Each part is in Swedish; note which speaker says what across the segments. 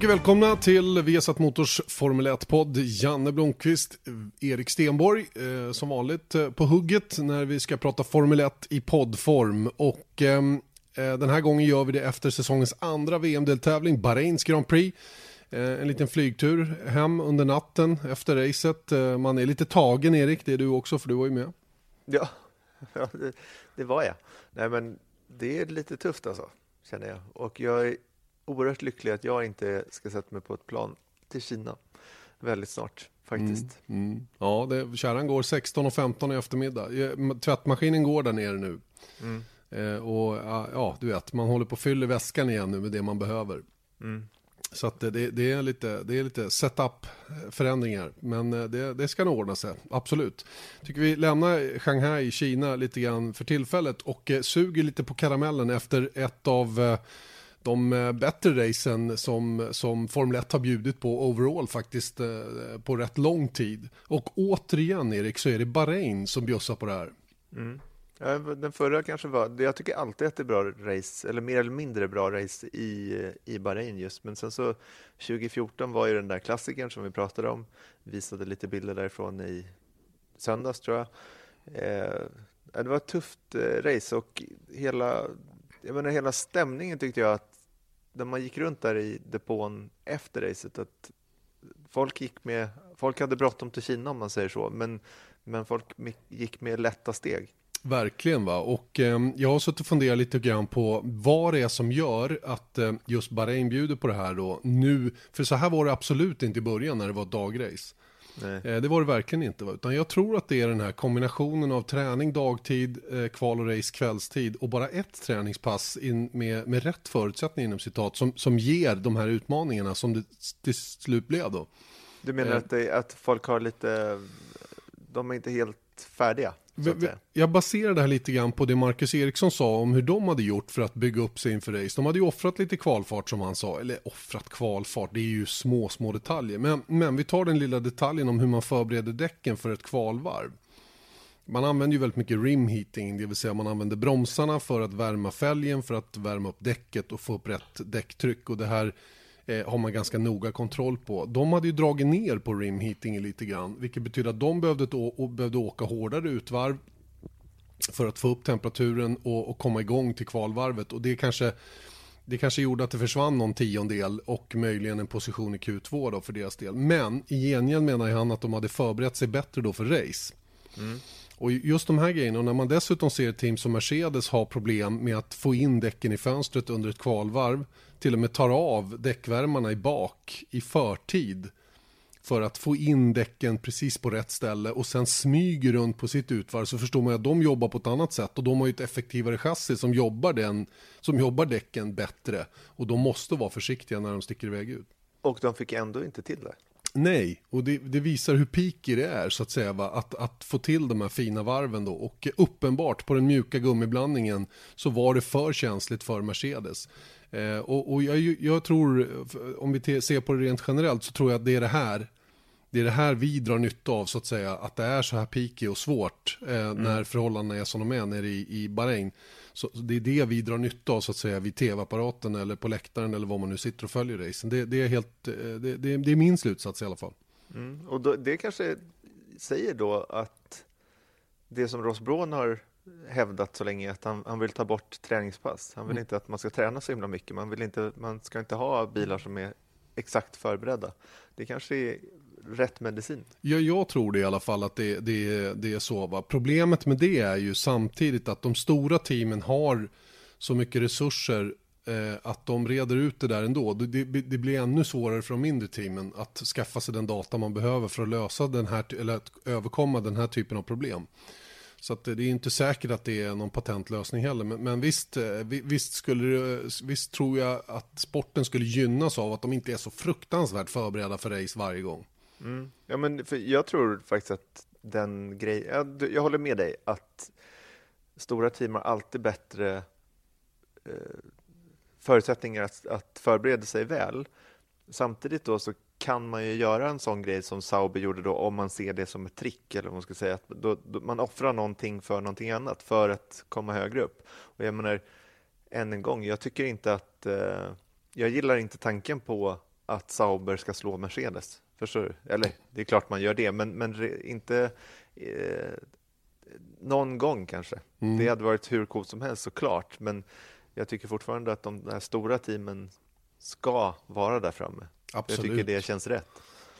Speaker 1: Mycket välkomna till Vesat Motors Formel 1-podd. Janne Blomqvist, Erik Stenborg, eh, som vanligt eh, på hugget när vi ska prata Formel 1 i poddform. Och ehm, eh, den här gången gör vi det efter säsongens andra VM-deltävling, Bahrains Grand Prix. Eh, en liten flygtur hem under natten efter racet. Eh, man är lite tagen Erik, det är du också för du var ju med.
Speaker 2: Ja, ja det, det var jag. Nej, men det är lite tufft alltså, känner jag. Och jag är oerhört lycklig att jag inte ska sätta mig på ett plan till Kina väldigt snart faktiskt.
Speaker 1: Mm, mm. Ja, det, kärran går 16 och 15 i eftermiddag. Tvättmaskinen går där nere nu. Mm. Eh, och ja, du vet, man håller på att fylla väskan igen nu med det man behöver. Mm. Så att det, det, är lite, det är lite setup-förändringar, men eh, det, det ska nog ordna sig, absolut. Tycker vi lämnar Shanghai, Kina lite grann för tillfället och eh, suger lite på karamellen efter ett av eh, de eh, bättre racen som, som Formel 1 har bjudit på overall faktiskt eh, på rätt lång tid. Och återigen Erik så är det Bahrain som bjussar på det här.
Speaker 2: Mm. Ja, den förra kanske var, jag tycker alltid att det är bra race, eller mer eller mindre bra race i, i Bahrain just, men sen så 2014 var ju den där klassikern som vi pratade om, visade lite bilder därifrån i söndags tror jag. Eh, det var ett tufft eh, race och hela, jag menar, hela stämningen tyckte jag att när man gick runt där i depån efter racet att folk gick med, folk hade bråttom till Kina om man säger så, men, men folk gick med lätta steg.
Speaker 1: Verkligen va, och eh, jag har suttit och funderat lite grann på vad det är som gör att eh, just Bahrain bjuder på det här då nu, för så här var det absolut inte i början när det var dagrace. Nej. Eh, det var det verkligen inte. Utan jag tror att det är den här kombinationen av träning dagtid, eh, kval och race kvällstid och bara ett träningspass in med, med rätt förutsättning inom citat som, som ger de här utmaningarna som det till slut blev då.
Speaker 2: Du menar eh. att, det, att folk har lite, de är inte helt färdiga?
Speaker 1: Jag baserar det här lite grann på det Marcus Eriksson sa om hur de hade gjort för att bygga upp sig inför race. De hade ju offrat lite kvalfart som han sa, eller offrat kvalfart, det är ju små, små detaljer. Men, men vi tar den lilla detaljen om hur man förbereder däcken för ett kvalvarv. Man använder ju väldigt mycket rim heating, det vill säga man använder bromsarna för att värma fälgen, för att värma upp däcket och få upp rätt däcktryck. Och det här eh, har man ganska noga kontroll på. De hade ju dragit ner på rimheating lite grann, vilket betyder att de behövde, å, behövde åka hårdare utvarv för att få upp temperaturen och, och, komma igång till kvalvarvet. Och det kanske, det kanske gjorde att det försvann någon tiondel och möjligen en position i Q2 då för deras del. Men i gengäld menar han att de hade förberett sig bättre då för race. Mm. Och just de här grejerna, och när man dessutom ser ett team som Mercedes har problem med att få in däcken i fönstret under ett kvalvarv, till och med tar av däckvärmarna i bak i förtid för att få in däcken precis på rätt ställe och sen smyger runt på sitt utvarv så förstår man att de jobbar på ett annat sätt och de har ju ett effektivare chassi som jobbar, den, som jobbar däcken bättre och de måste vara försiktiga när de sticker iväg ut.
Speaker 2: Och de fick ändå inte till det?
Speaker 1: Nej, och det, det, visar hur peaky det är så att säga, va? Att, att få till de här fina varven då. Och uppenbart på den mjuka gummiblandningen så var det för känsligt för Mercedes. Eh, och, och jag, jag, tror, om vi ser på det rent generellt så tror jag att det är det här det är det här vi drar nytta av så att säga, att det är så här peaky och svårt eh, mm. när förhållandena är som de är nere i, i Bahrain. Så, det är det vi drar nytta av så att säga vid tv-apparaten eller på läktaren eller var man nu sitter och följer racen. Det, det är, helt, eh, det, det, det, är min slutsats i alla fall.
Speaker 2: Mm. Och då, det kanske säger då att det som Ross Braun har hävdat så länge att han, han vill ta bort träningspass. Han vill mm. inte att man ska träna så himla mycket. Man, vill inte, man ska inte ha bilar som är exakt förberedda. Det kanske är rätt medicin.
Speaker 1: Ja, jag tror det i alla fall att det, det, det är så. Va? Problemet med det är ju samtidigt att de stora teamen har så mycket resurser eh, att de reder ut det där ändå. Det, det, det, blir ännu svårare för de mindre teamen att skaffa sig den data man behöver för att lösa den här, eller att överkomma den här typen av problem. Så att det är inte säkert att det är någon patentlösning heller. Men, men visst, eh, visst, skulle det, visst tror jag att sporten skulle gynnas av att de inte är så fruktansvärt förberedda för race varje gång.
Speaker 2: Mm. Ja, men för jag tror faktiskt att den grejen, jag, jag håller med dig att stora team har alltid bättre eh, förutsättningar att, att förbereda sig väl. Samtidigt då så kan man ju göra en sån grej som Sauber gjorde då om man ser det som ett trick eller vad man ska säga. Att då, då man offrar någonting för någonting annat för att komma högre upp. Och jag menar, än en gång, jag tycker inte att eh, jag gillar inte tanken på att Sauber ska slå Mercedes. Förstår du? Eller det är klart man gör det, men, men inte eh, någon gång kanske. Mm. Det hade varit hur coolt som helst såklart, men jag tycker fortfarande att de här stora teamen ska vara där framme. Absolut. Jag tycker det känns rätt.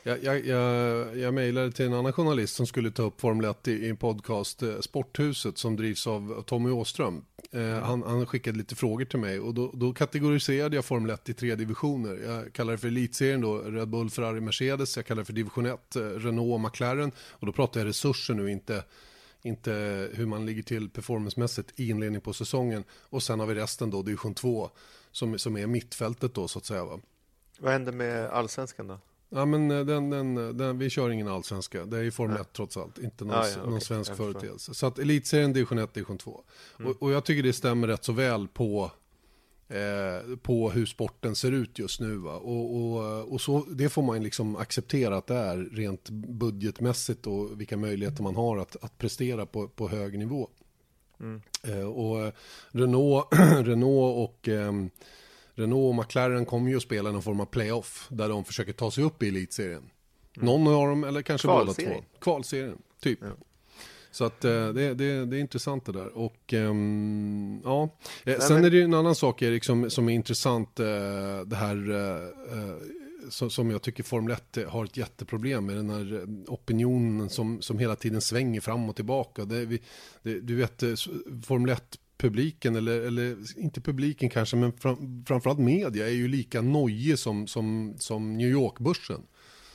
Speaker 1: Jag, jag, jag, jag mejlade till en annan journalist som skulle ta upp Formel 1 i, en podcast, eh, Sporthuset, som drivs av Tommy Åström. Eh, mm. han, han, skickade lite frågor till mig och då, då, kategoriserade jag Formel 1 i tre divisioner. Jag kallar det för elitserien då, Red Bull, Ferrari, Mercedes. Jag kallar det för division 1, eh, Renault och McLaren. Och då pratar jag resurser nu, inte inte hur man ligger till performancemässigt i inledning på säsongen. Och sen har vi resten då, division 2, som, som är mittfältet då så att säga. Va?
Speaker 2: Vad händer med allsvenskan då?
Speaker 1: Ja men eh, den, den, den, vi kör ingen allsvenska, det är ju Formel 1 trots allt, inte någon, ah, ja, någon svensk företeelse. Så att elitserien division 1, division 2. Mm. Och, och, jag tycker det stämmer rätt så väl på, eh, på hur sporten ser ut just nu. Va? Och, och, och så, det får man liksom acceptera att det är rent budgetmässigt och vilka möjligheter man har att, att prestera på, på hög nivå. Mm. Eh, och Renault, Renault och eh, Renault och McLaren kommer ju att spela någon form av playoff där de försöker ta sig upp i elitserien. Mm. Någon av dem, eller kanske båda två. Kvalserien, typ. Ja. Så att eh, det, det, det är intressant det där. Och um, ja, Nej, sen men... är det ju en annan sak Erik som, som är intressant. Uh, det här som, som jag tycker Formel 1 har ett jätteproblem med. Den här opinionen som, som hela tiden svänger fram och tillbaka. Det, vi, det, du vet, Formel 1 publiken, eller, eller inte publiken kanske, men fram, framförallt media är ju lika nojig som, som, som New York-börsen.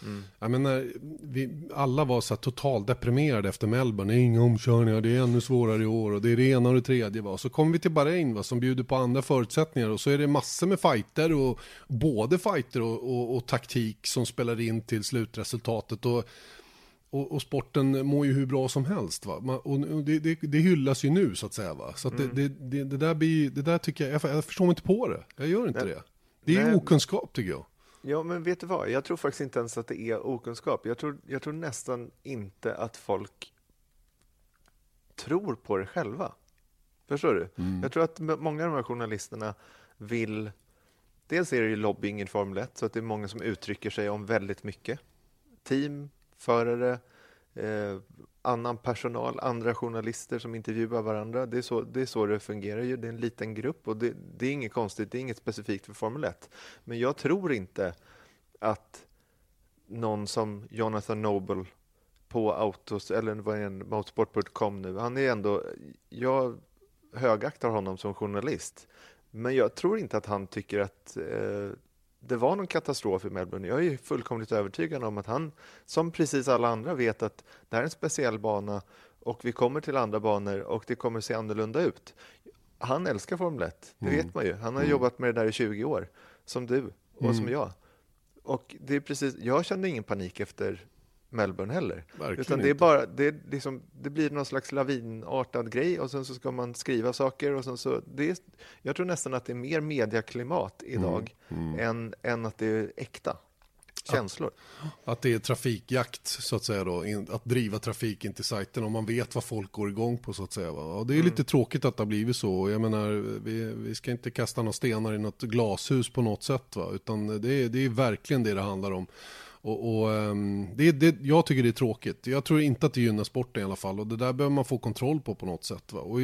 Speaker 1: Mm. Jag menar, vi, alla var så totalt deprimerade efter Melbourne. Det är inga omkörningar, det är ännu svårare i år och det är det ena och det tredje. Va? Så kommer vi till Bahrain va, som bjuder på andra förutsättningar och så är det massor med fighter och både fighter och, och, och taktik som spelar in till slutresultatet. Och och, och, sporten mår ju hur bra som helst. Va? Man, och det, det, det, hyllas ju nu så att säga. Va? Så mm. det, det, där blir, det där tycker jag, jag, jag förstår mig inte på det. Jag gör inte Nej. det. Det är Nej. okunskap tycker jag.
Speaker 2: Ja, men vet du vad? Jag tror faktiskt inte ens att det är okunskap. Jag tror, jag tror nästan inte att folk tror på det själva. Förstår du? Mm. Jag tror att många av de här journalisterna vill... Dels är det ju lobbying i Formel 1, så att det är många som uttrycker sig om väldigt mycket. Team, förare, eh, annan personal, andra journalister som intervjuar varandra. Det är så det, är så det fungerar. Ju. Det är en liten grupp och det, det är inget konstigt, det är inget specifikt för Formel 1. Men jag tror inte att någon som Jonathan Noble på Autos, eller vad är Motorsport.com nu, han är ändå, jag högaktar honom som journalist, men jag tror inte att han tycker att eh, det var någon katastrof i Melbourne. Jag är fullkomligt övertygad om att han, som precis alla andra, vet att det här är en speciell bana och vi kommer till andra banor och det kommer se annorlunda ut. Han älskar Formel 1, det mm. vet man ju. Han har mm. jobbat med det där i 20 år, som du och mm. som jag. Och det är precis, jag kände ingen panik efter Melbourne heller. Verkligen Utan det, är bara, det, är liksom, det blir någon slags lavinartad grej och sen så ska man skriva saker. Och sen så, det är, jag tror nästan att det är mer mediaklimat idag mm. Mm. Än, än att det är äkta känslor.
Speaker 1: Att, att det är trafikjakt så att säga då, att driva trafiken till sajten och man vet vad folk går igång på så att säga. Va? Och det är mm. lite tråkigt att det har blivit så. Jag menar, vi, vi ska inte kasta några stenar i något glashus på något sätt va, utan det är, det är verkligen det det handlar om. Och, och um, det, det, jag tycker det är tråkigt. Jag tror inte att det gynnar sporten i alla fall. Och det där behöver man få kontroll på på något sätt. Va? Och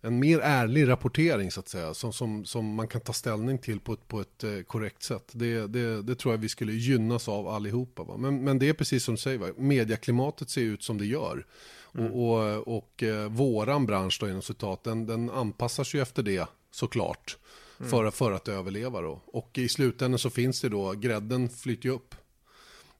Speaker 1: en mer ärlig rapportering så att säga. Som, som, som man kan ta ställning till på ett, på ett eh, korrekt sätt. Det, det, det, tror jag vi skulle gynnas av allihopa. Va? Men, men det är precis som du säger. Va? Mediaklimatet ser ut som det gör. Mm. Och, och, och eh, våran bransch då inom citat, den, den anpassar sig efter det såklart. Mm. För, för att överleva då. Och i slutändan så finns det då, grädden flyter ju upp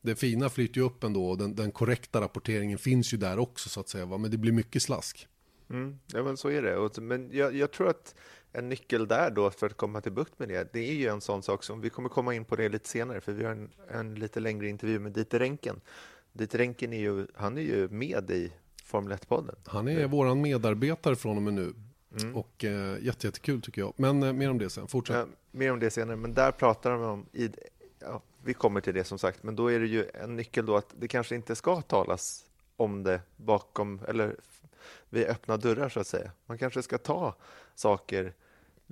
Speaker 1: det fina flyter ju upp ändå och den, den korrekta rapporteringen finns ju där också så att säga. Va? Men det blir mycket slask.
Speaker 2: Mm, ja, men så är det. Men jag, jag, tror att en nyckel där då för att komma till bukt med det, det är ju en sån sak som vi kommer komma in på det lite senare, för vi har en, en lite längre intervju med Dieter Renken. Dieter Renken är ju, han är ju med i Formel 1-podden.
Speaker 1: Han är vår medarbetare från och med nu. Mm. Och eh, jättekul tycker jag. Men eh, mer om det sen, fortsätt. Ja,
Speaker 2: mer om det senare, men där pratar de om, i, ja, vi kommer till det som sagt, men då är det ju en nyckel då att det kanske inte ska talas om det bakom, eller vid öppna dörrar så att säga. Man kanske ska ta saker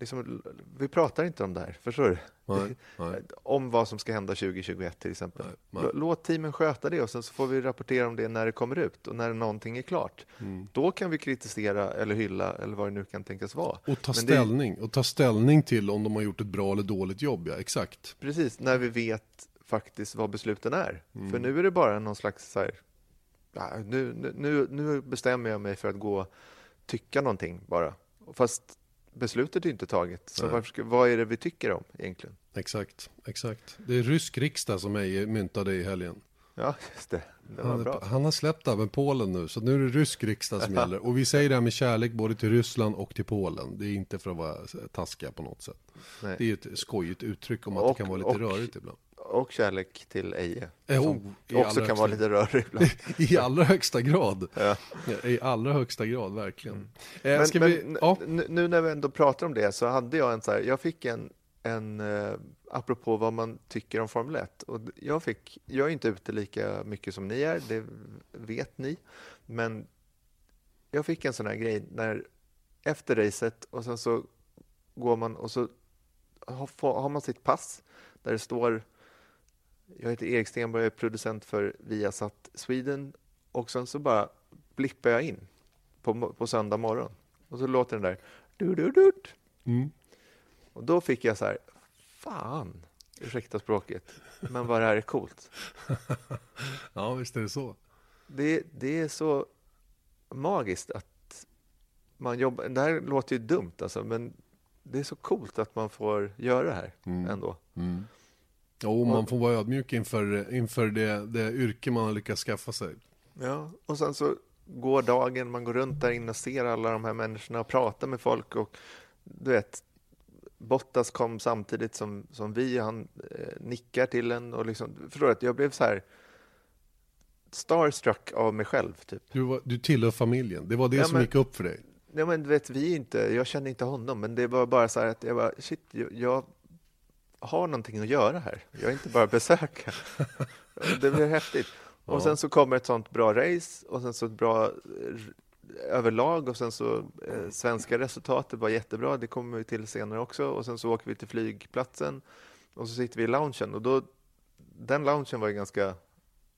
Speaker 2: Liksom, vi pratar inte om det här, förstår du? Nej, nej. Om vad som ska hända 2021 till exempel. Nej, Låt teamen sköta det och sen så får vi rapportera om det när det kommer ut och när någonting är klart. Mm. Då kan vi kritisera eller hylla eller vad det nu kan tänkas vara.
Speaker 1: Och ta ställning, det... och ta ställning till om de har gjort ett bra eller dåligt jobb, ja exakt.
Speaker 2: Precis, när vi vet faktiskt vad besluten är. Mm. För nu är det bara någon slags så här, nu, nu, nu bestämmer jag mig för att gå tycka någonting bara. Fast beslutet är inte taget. Så varför, vad är det vi tycker om egentligen?
Speaker 1: Exakt, exakt. Det är rysk riksdag som Eje myntade i helgen.
Speaker 2: Ja, just det. det
Speaker 1: han, han, har släppt även Polen nu, så nu är det rysk riksdag som gäller. Och vi säger det här med kärlek både till Ryssland och till Polen. Det är inte för att vara taskiga på något sätt. Nej. Det är ett skojigt uttryck om att och, det kan vara lite och, rörigt ibland
Speaker 2: och kärlek till Eje. Eh, oh, också kan vara lite rörig ibland.
Speaker 1: I allra högsta grad. Ja. I allra högsta grad, verkligen. Mm.
Speaker 2: Eh, men, vi, men ja. nu när vi ändå pratar om det så hade jag en så här, jag fick en, en eh, apropå vad man tycker om Formel 1. Och jag, fick, jag är inte ute lika mycket som ni är, det vet ni. Men jag fick en sån här grej när efter racet och sen så går man och så har, har man sitt pass där det står jag heter Erik Stenberg, jag är producent för Viasat Sweden och sen så bara blippar jag in på, på söndag morgon och så låter den där du, du, du. Mm. Och då fick jag så här, fan, ursäkta språket, men vad det här är coolt.
Speaker 1: ja, visst är det så.
Speaker 2: Det, det är så magiskt att man jobbar, det här låter ju dumt alltså, men det är så coolt att man får göra det här mm. ändå. Mm.
Speaker 1: Jo, man får vara ödmjuk inför, inför det, det yrke man har lyckats skaffa sig.
Speaker 2: Ja, och sen så går dagen, man går runt där inne och ser alla de här människorna och pratar med folk och du vet, Bottas kom samtidigt som, som vi, han eh, nickar till en och liksom, förstår att jag blev så här starstruck av mig själv. Typ.
Speaker 1: Du, var, du tillhör familjen, det var det ja, som men, gick upp för dig?
Speaker 2: Ja, men du vet, vi inte, jag kände inte honom, men det var bara så här att jag bara, shit, jag, har någonting att göra här. Jag är inte bara besökare. det blir häftigt. Ja. Och sen så kommer ett sånt bra race och sen så ett bra överlag och sen så eh, svenska resultatet var jättebra. Det kommer vi till senare också och sen så åker vi till flygplatsen och så sitter vi i loungen och då den loungen var ju ganska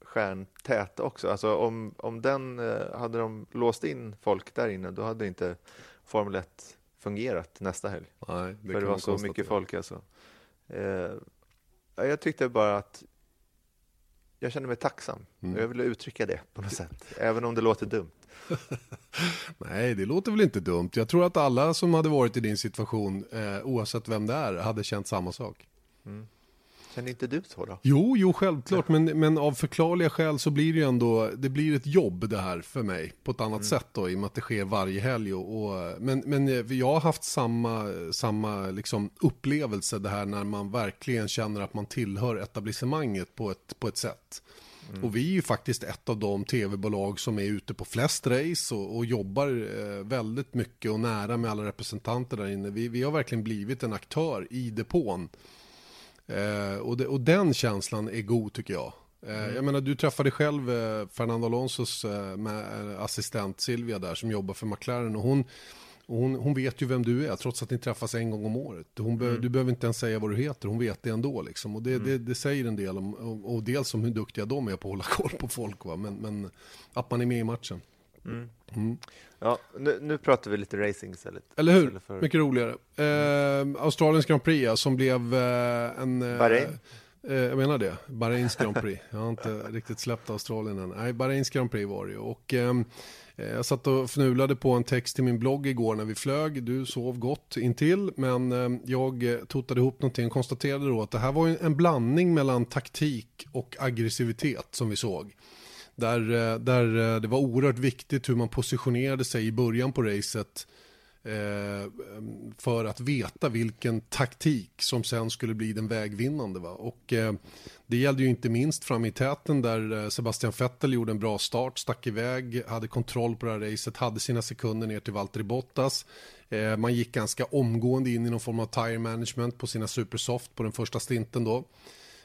Speaker 2: stjärntät också. Alltså om, om den eh, hade de låst in folk där inne, då hade inte Formel 1 fungerat nästa helg. Nej, det För det var så mycket folk alltså. Eh, jag tyckte bara att jag kände mig tacksam. Mm. Jag ville uttrycka det på något sätt, även om det låter dumt.
Speaker 1: Nej, det låter väl inte dumt. Jag tror att alla som hade varit i din situation, eh, oavsett vem det är, hade känt samma sak. Mm.
Speaker 2: Känner inte du så då?
Speaker 1: Jo, jo självklart, men, men av förklarliga skäl så blir det ju ändå, det blir ett jobb det här för mig på ett annat mm. sätt då, i och med att det sker varje helg. Och, och, men, men jag har haft samma, samma liksom upplevelse det här när man verkligen känner att man tillhör etablissemanget på ett, på ett sätt. Mm. Och vi är ju faktiskt ett av de tv-bolag som är ute på flest race och, och jobbar eh, väldigt mycket och nära med alla representanter där inne. Vi, vi har verkligen blivit en aktör i depån. Eh, och, det, och, den känslan är god tycker jag. Eh, mm. Jag menar, du träffade själv eh, Fernando Alonsos eh, med, eh, assistent Silvia där som jobbar för McLaren och hon, och hon, hon, vet ju vem du är trots att ni träffas en gång om året. Hon be, mm. Du behöver inte ens säga vad du heter, hon vet det ändå. Liksom. Och det, mm. det, det, säger en del om, och, och dels om hur duktiga de är på att hålla koll på folk. Va? Men, men att man är med i matchen. Mm.
Speaker 2: Mm. Ja, nu, nu, pratar vi lite racing istället.
Speaker 1: Eller hur? För... Mycket roligare. Eh, Australiens Grand Prix ja, som blev eh, en...
Speaker 2: Eh, Bahrain?
Speaker 1: Eh, jag menar det, Bahrains Grand Prix. Jag har inte riktigt släppt Australien än. Nej, Bahrains Grand Prix var det ju. Och, ehm, eh, jag satt och fnulade på en text till min blogg igår när vi flög. Du sov gott intill, men ehm, jag totade ihop någonting och konstaterade då att det här var en blandning mellan taktik och aggressivitet som vi såg. Där, eh, där eh, det var oerhört viktigt hur man positionerade sig i början på racet eh, för att veta vilken taktik som sen skulle bli den vägvinnande. Va? Och, eh, det gällde ju inte minst fram i täten där eh, Sebastian Vettel gjorde en bra start, stack iväg, hade kontroll på det här racet, hade sina sekunder ner till Valtteri Bottas. Eh, man gick ganska omgående in i någon form av tire management på sina supersoft på den första stinten då.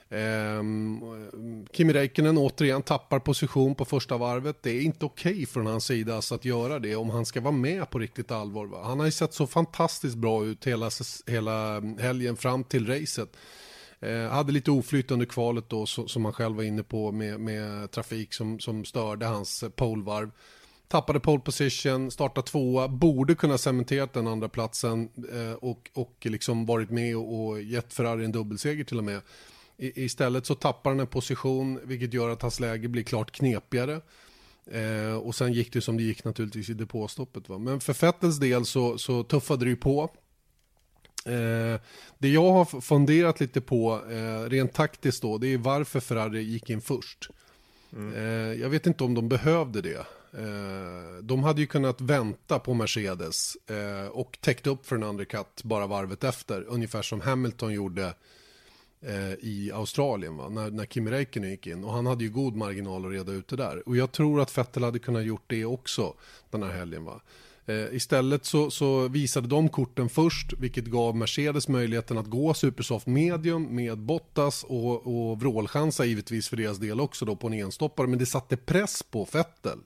Speaker 1: Um, Kimi Räikkönen återigen tappar position på första varvet. Det är inte okej okay från hans sida alltså att göra det om han ska vara med på riktigt allvar. Va? Han har ju sett så fantastiskt bra ut hela, hela mm, helgen fram till racet. Eh, hade lite oflyt under kvalet då så, som han själv var inne på med, med trafik som, som störde hans polvarv. Tappade pole position, startade tvåa, borde kunna cementera den andra platsen eh, och, och liksom varit med och, och gett Ferrari en dubbelseger till och med. I, istället så tappar han en position vilket gör att hans läge blir klart knepigare. Eh, och sen gick det som det gick naturligtvis i depåstoppet. Va? Men för Fettels del så, så tuffade det ju på. Eh, det jag har funderat lite på eh, rent taktiskt då, det är varför Ferrari gick in först. Mm. Eh, jag vet inte om de behövde det. Eh, de hade ju kunnat vänta på Mercedes eh, och täckt upp för en undercut bara varvet efter, ungefär som Hamilton gjorde eh, i Australien va? När, när Kimi Räikkönen gick in. Och han hade ju god marginal att reda ut det där. Och jag tror att Vettel hade kunnat gjort det också den här helgen. Va? Eh, istället så, så, visade de korten först, vilket gav Mercedes möjligheten att gå supersoft medium med Bottas och, och vrålchansa givetvis för deras del också då på en enstoppare. Men det satte press på Vettel.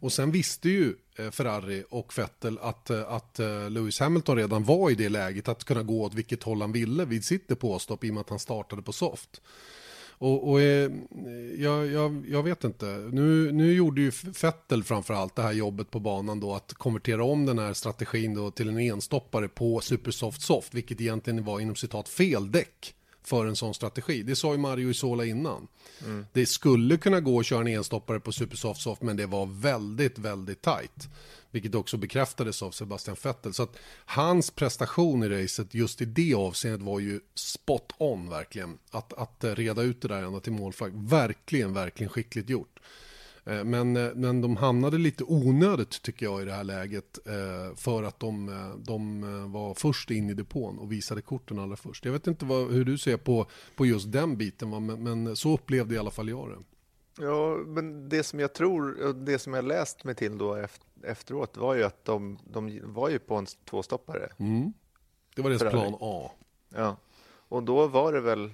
Speaker 1: Och sen visste ju eh, Ferrari och Vettel att, eh, att eh, Lewis Hamilton redan var i det läget att kunna gå åt vilket håll han ville vid sitt depåstopp i och med att han startade på soft. Och, och jag, jag, jag, vet inte, nu, nu gjorde ju Vettel framförallt det här jobbet på banan då att konvertera om den här strategin då till en enstoppare på Supersoft Soft, vilket egentligen var inom citat fel däck för en sån strategi. Det sa ju Mario Isola innan. Mm. Det skulle kunna gå att köra en enstoppare på Supersoft Soft men det var väldigt, väldigt tight. Vilket också bekräftades av Sebastian Vettel. Så att hans prestation i racet just i det avseendet var ju spot on verkligen. Att, att reda ut det där ända till målflagg. Verkligen, verkligen skickligt gjort. Eh, men, eh, men de hamnade lite onödigt tycker jag i det här läget eh, för att de, de var först in i depån och visade korten allra först. Jag vet inte vad, hur du ser på, på just den biten, men, men så upplevde i alla fall jag det.
Speaker 2: Ja, men det som jag tror, det som jag läst mig till då efteråt var ju att de, de var ju på en tvåstoppare.
Speaker 1: Mm. Det var deras plan A.
Speaker 2: Ja, och då var det väl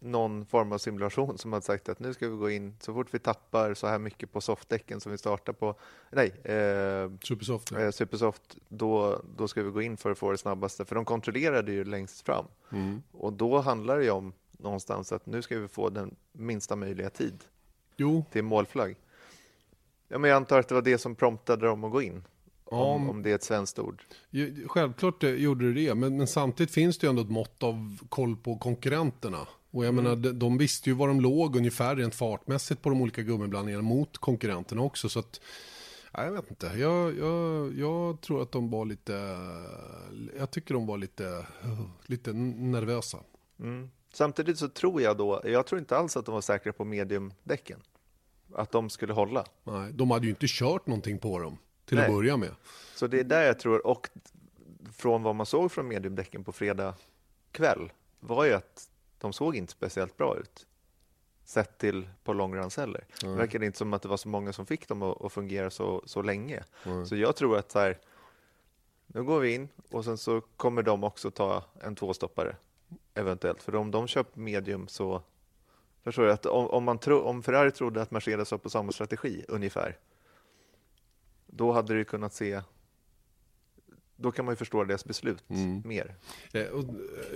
Speaker 2: någon form av simulation som hade sagt att nu ska vi gå in så fort vi tappar så här mycket på softdäcken som vi startar på, nej, eh,
Speaker 1: Supersoft,
Speaker 2: eh, Supersoft då, då ska vi gå in för att få det snabbaste, för de kontrollerade ju längst fram. Mm. Och då handlar det ju om någonstans att nu ska vi få den minsta möjliga tid
Speaker 1: jo.
Speaker 2: till målflagg. Ja, men jag antar att det var det som promptade dem att gå in. Om, om det är ett svenskt ord.
Speaker 1: Självklart gjorde det det, men, men samtidigt finns det ju ändå ett mått av koll på konkurrenterna. Och jag mm. menar, de, visste ju var de låg ungefär rent fartmässigt på de olika gummiblandningarna mot konkurrenterna också. Så att, nej, jag vet inte, jag, jag, jag tror att de var lite, jag tycker de var lite, lite nervösa.
Speaker 2: Mm. Samtidigt så tror jag då, jag tror inte alls att de var säkra på mediumdäcken. Att de skulle hålla.
Speaker 1: Nej, de hade ju inte kört någonting på dem till Nej. att börja med.
Speaker 2: Så det är där jag tror, och från vad man såg från mediumdäcken på fredag kväll var ju att de såg inte speciellt bra ut sett till på långruns heller. Mm. Det verkade inte som att det var så många som fick dem att, att fungera så, så länge. Mm. Så jag tror att så här, nu går vi in och sen så kommer de också ta en tvåstoppare eventuellt. För om de köper medium så förstår jag att om, om, man tro, om Ferrari trodde att Mercedes var på samma strategi ungefär, då hade det kunnat se då kan man ju förstå deras beslut mm. mer.
Speaker 1: Eh,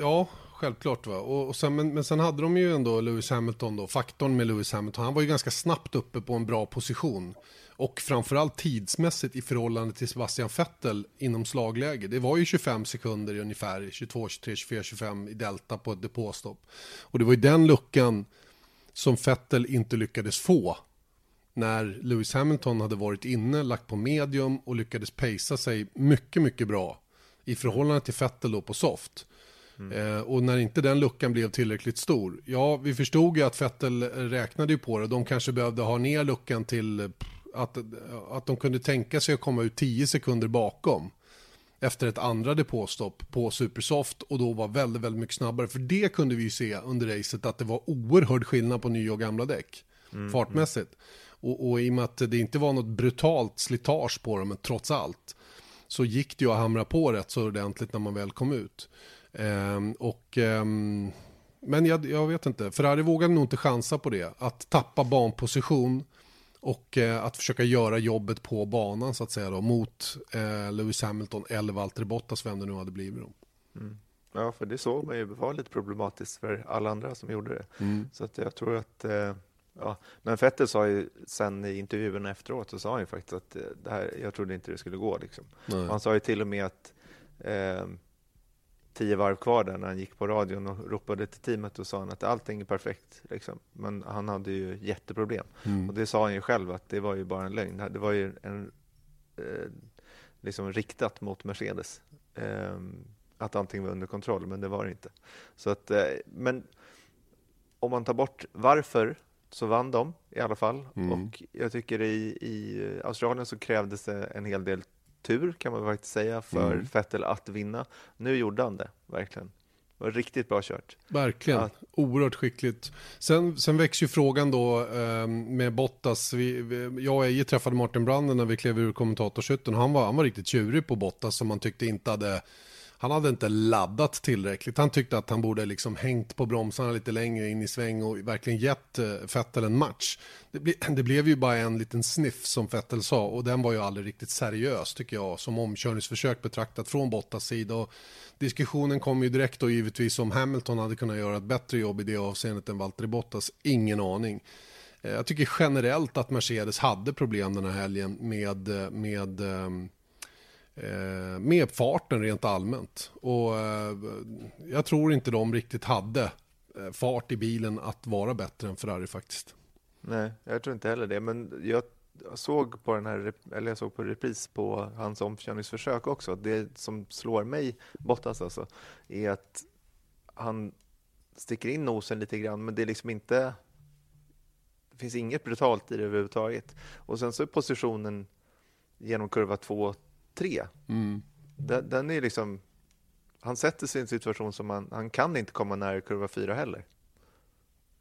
Speaker 1: ja, självklart. Va? Och, och sen, men, men sen hade de ju ändå Lewis Hamilton, då, faktorn med Lewis Hamilton. Han var ju ganska snabbt uppe på en bra position. Och framförallt tidsmässigt i förhållande till Sebastian Vettel inom slagläge. Det var ju 25 sekunder ungefär, 22, 23, 24, 25 i delta på ett depåstopp. Och det var ju den luckan som Vettel inte lyckades få när Lewis Hamilton hade varit inne, lagt på medium och lyckades pacea sig mycket, mycket bra i förhållande till Vettel då på soft. Mm. Eh, och när inte den luckan blev tillräckligt stor, ja vi förstod ju att Vettel räknade ju på det, de kanske behövde ha ner luckan till att, att de kunde tänka sig att komma ut 10 sekunder bakom efter ett andra depåstopp på Supersoft och då var väldigt, väldigt mycket snabbare. För det kunde vi ju se under racet att det var oerhörd skillnad på nya och gamla däck mm, fartmässigt. Mm. Och, och i och med att det inte var något brutalt slitage på dem, men trots allt, så gick det ju att hamra på rätt så ordentligt när man väl kom ut. Ehm, och, ehm, men jag, jag, vet inte, Ferrari vågade nog inte chansa på det. Att tappa banposition och eh, att försöka göra jobbet på banan så att säga då, mot eh, Lewis Hamilton eller Valtteri Bottas, vem det nu hade blivit. Då.
Speaker 2: Mm. Ja, för det såg man ju var lite problematiskt för alla andra som gjorde det. Mm. Så att jag tror att eh, Ja, men Vettel sa ju sen i intervjun efteråt så sa han ju faktiskt att eh, det här, jag trodde inte det skulle gå. Liksom. Han sa ju till och med att eh, tio varv kvar där när han gick på radion och ropade till teamet och sa han att allting är perfekt. Liksom. Men han hade ju jätteproblem. Mm. Och det sa han ju själv att det var ju bara en lögn. Det var ju en, eh, liksom riktat mot Mercedes. Eh, att allting var under kontroll, men det var det inte. Så att, eh, men om man tar bort varför så vann de i alla fall. Mm. Och jag tycker i, i Australien så krävdes det en hel del tur kan man faktiskt säga för mm. Vettel att vinna. Nu gjorde han det, verkligen. Det var riktigt bra kört.
Speaker 1: Verkligen, ja. oerhört skickligt. Sen, sen väcks ju frågan då eh, med Bottas. Vi, vi, jag och Eje träffade Martin Branden när vi klev ur kommentatorshytten. Han var, han var riktigt tjurig på Bottas som man tyckte inte hade han hade inte laddat tillräckligt. Han tyckte att han borde liksom hängt på bromsarna lite längre in i sväng och verkligen gett eh, Fettel en match. Det, ble, det, blev ju bara en liten sniff som Fettel sa och den var ju aldrig riktigt seriös tycker jag som omkörningsförsök betraktat från Bottas sida. Och diskussionen kom ju direkt då givetvis om Hamilton hade kunnat göra ett bättre jobb i det avseendet än Valtteri Bottas. Ingen aning. Eh, jag tycker generellt att Mercedes hade problem den här helgen med, eh, med ehm, Eh, med farten rent allmänt. Och eh, jag tror inte de riktigt hade eh, fart i bilen att vara bättre än Ferrari faktiskt.
Speaker 2: Nej, jag tror inte heller det. Men jag såg på den här, eller jag såg på repris på hans omkörningsförsök också. Det som slår mig, Bottas alltså, är att han sticker in nosen lite grann, men det är liksom inte det finns inget brutalt i det överhuvudtaget. Och sen så är positionen genom kurva 2 tre. Mm. Den, den, är liksom, han sätter sig i en situation som han, han kan inte komma nära kurva fyra heller.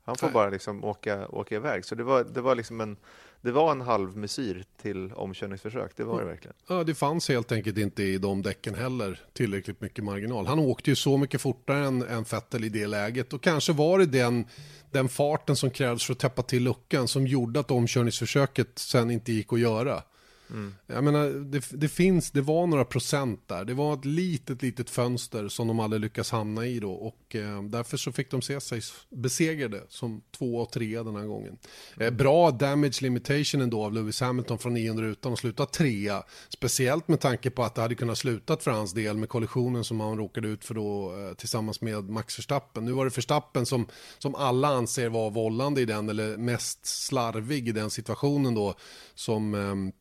Speaker 2: Han får Nej. bara liksom åka, åka iväg. Så det var, det var liksom en, det var en halv mesyr till omkörningsförsök, det var det verkligen.
Speaker 1: Ja, det fanns helt enkelt inte i de däcken heller tillräckligt mycket marginal. Han åkte ju så mycket fortare än, än Vettel i det läget och kanske var det den, den farten som krävs för att täppa till luckan som gjorde att omkörningsförsöket sen inte gick att göra. Mm. Jag menar, det, det, finns, det var några procent där. Det var ett litet, litet fönster som de aldrig lyckas hamna i då. Och eh, därför så fick de se sig besegrade som två och tre den här gången. Eh, bra damage limitation ändå av Lewis Hamilton från 900 rutan och sluta trea. Speciellt med tanke på att det hade kunnat slutat för hans del med kollisionen som han råkade ut för då eh, tillsammans med Max Verstappen. Nu var det Verstappen som, som alla anser var vållande i den eller mest slarvig i den situationen då som eh,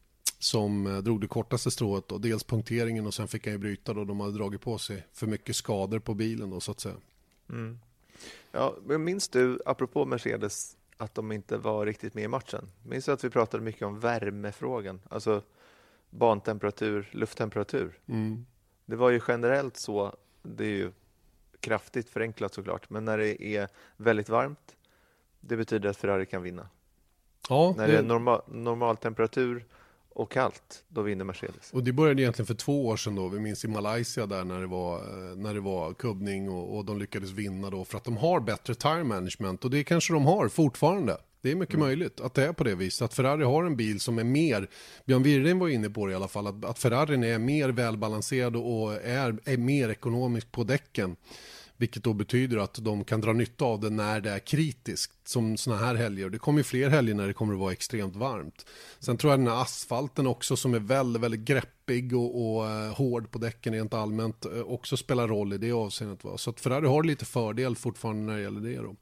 Speaker 1: som eh, drog det kortaste strået. Då. Dels punkteringen och sen fick han ju bryta då de hade dragit på sig för mycket skador på bilen då, så att säga.
Speaker 2: Mm. Ja, men minns du, apropå Mercedes, att de inte var riktigt med i matchen? Minns du att vi pratade mycket om värmefrågan? Alltså bantemperatur, lufttemperatur. Mm. Det var ju generellt så, det är ju kraftigt förenklat såklart, men när det är väldigt varmt, det betyder att Ferrari kan vinna. Ja, när det är normal, normal temperatur och kallt, då vinner Mercedes.
Speaker 1: Och det började egentligen för två år sedan då. Vi minns i Malaysia där när det var, när det var kubbning och, och de lyckades vinna då för att de har bättre tire management och det kanske de har fortfarande. Det är mycket mm. möjligt att det är på det viset. Att Ferrari har en bil som är mer, Björn Wirren var inne på det i alla fall, att, att Ferrarin är mer välbalanserad och är, är mer ekonomisk på däcken. Vilket då betyder att de kan dra nytta av det när det är kritiskt, som sådana här helger. Det kommer ju fler helger när det kommer att vara extremt varmt. Sen tror jag den här asfalten också som är väldigt, väldigt greppig och, och eh, hård på däcken rent allmänt eh, också spelar roll i det avseendet. Va? Så att Ferrari har lite fördel fortfarande när det gäller det då.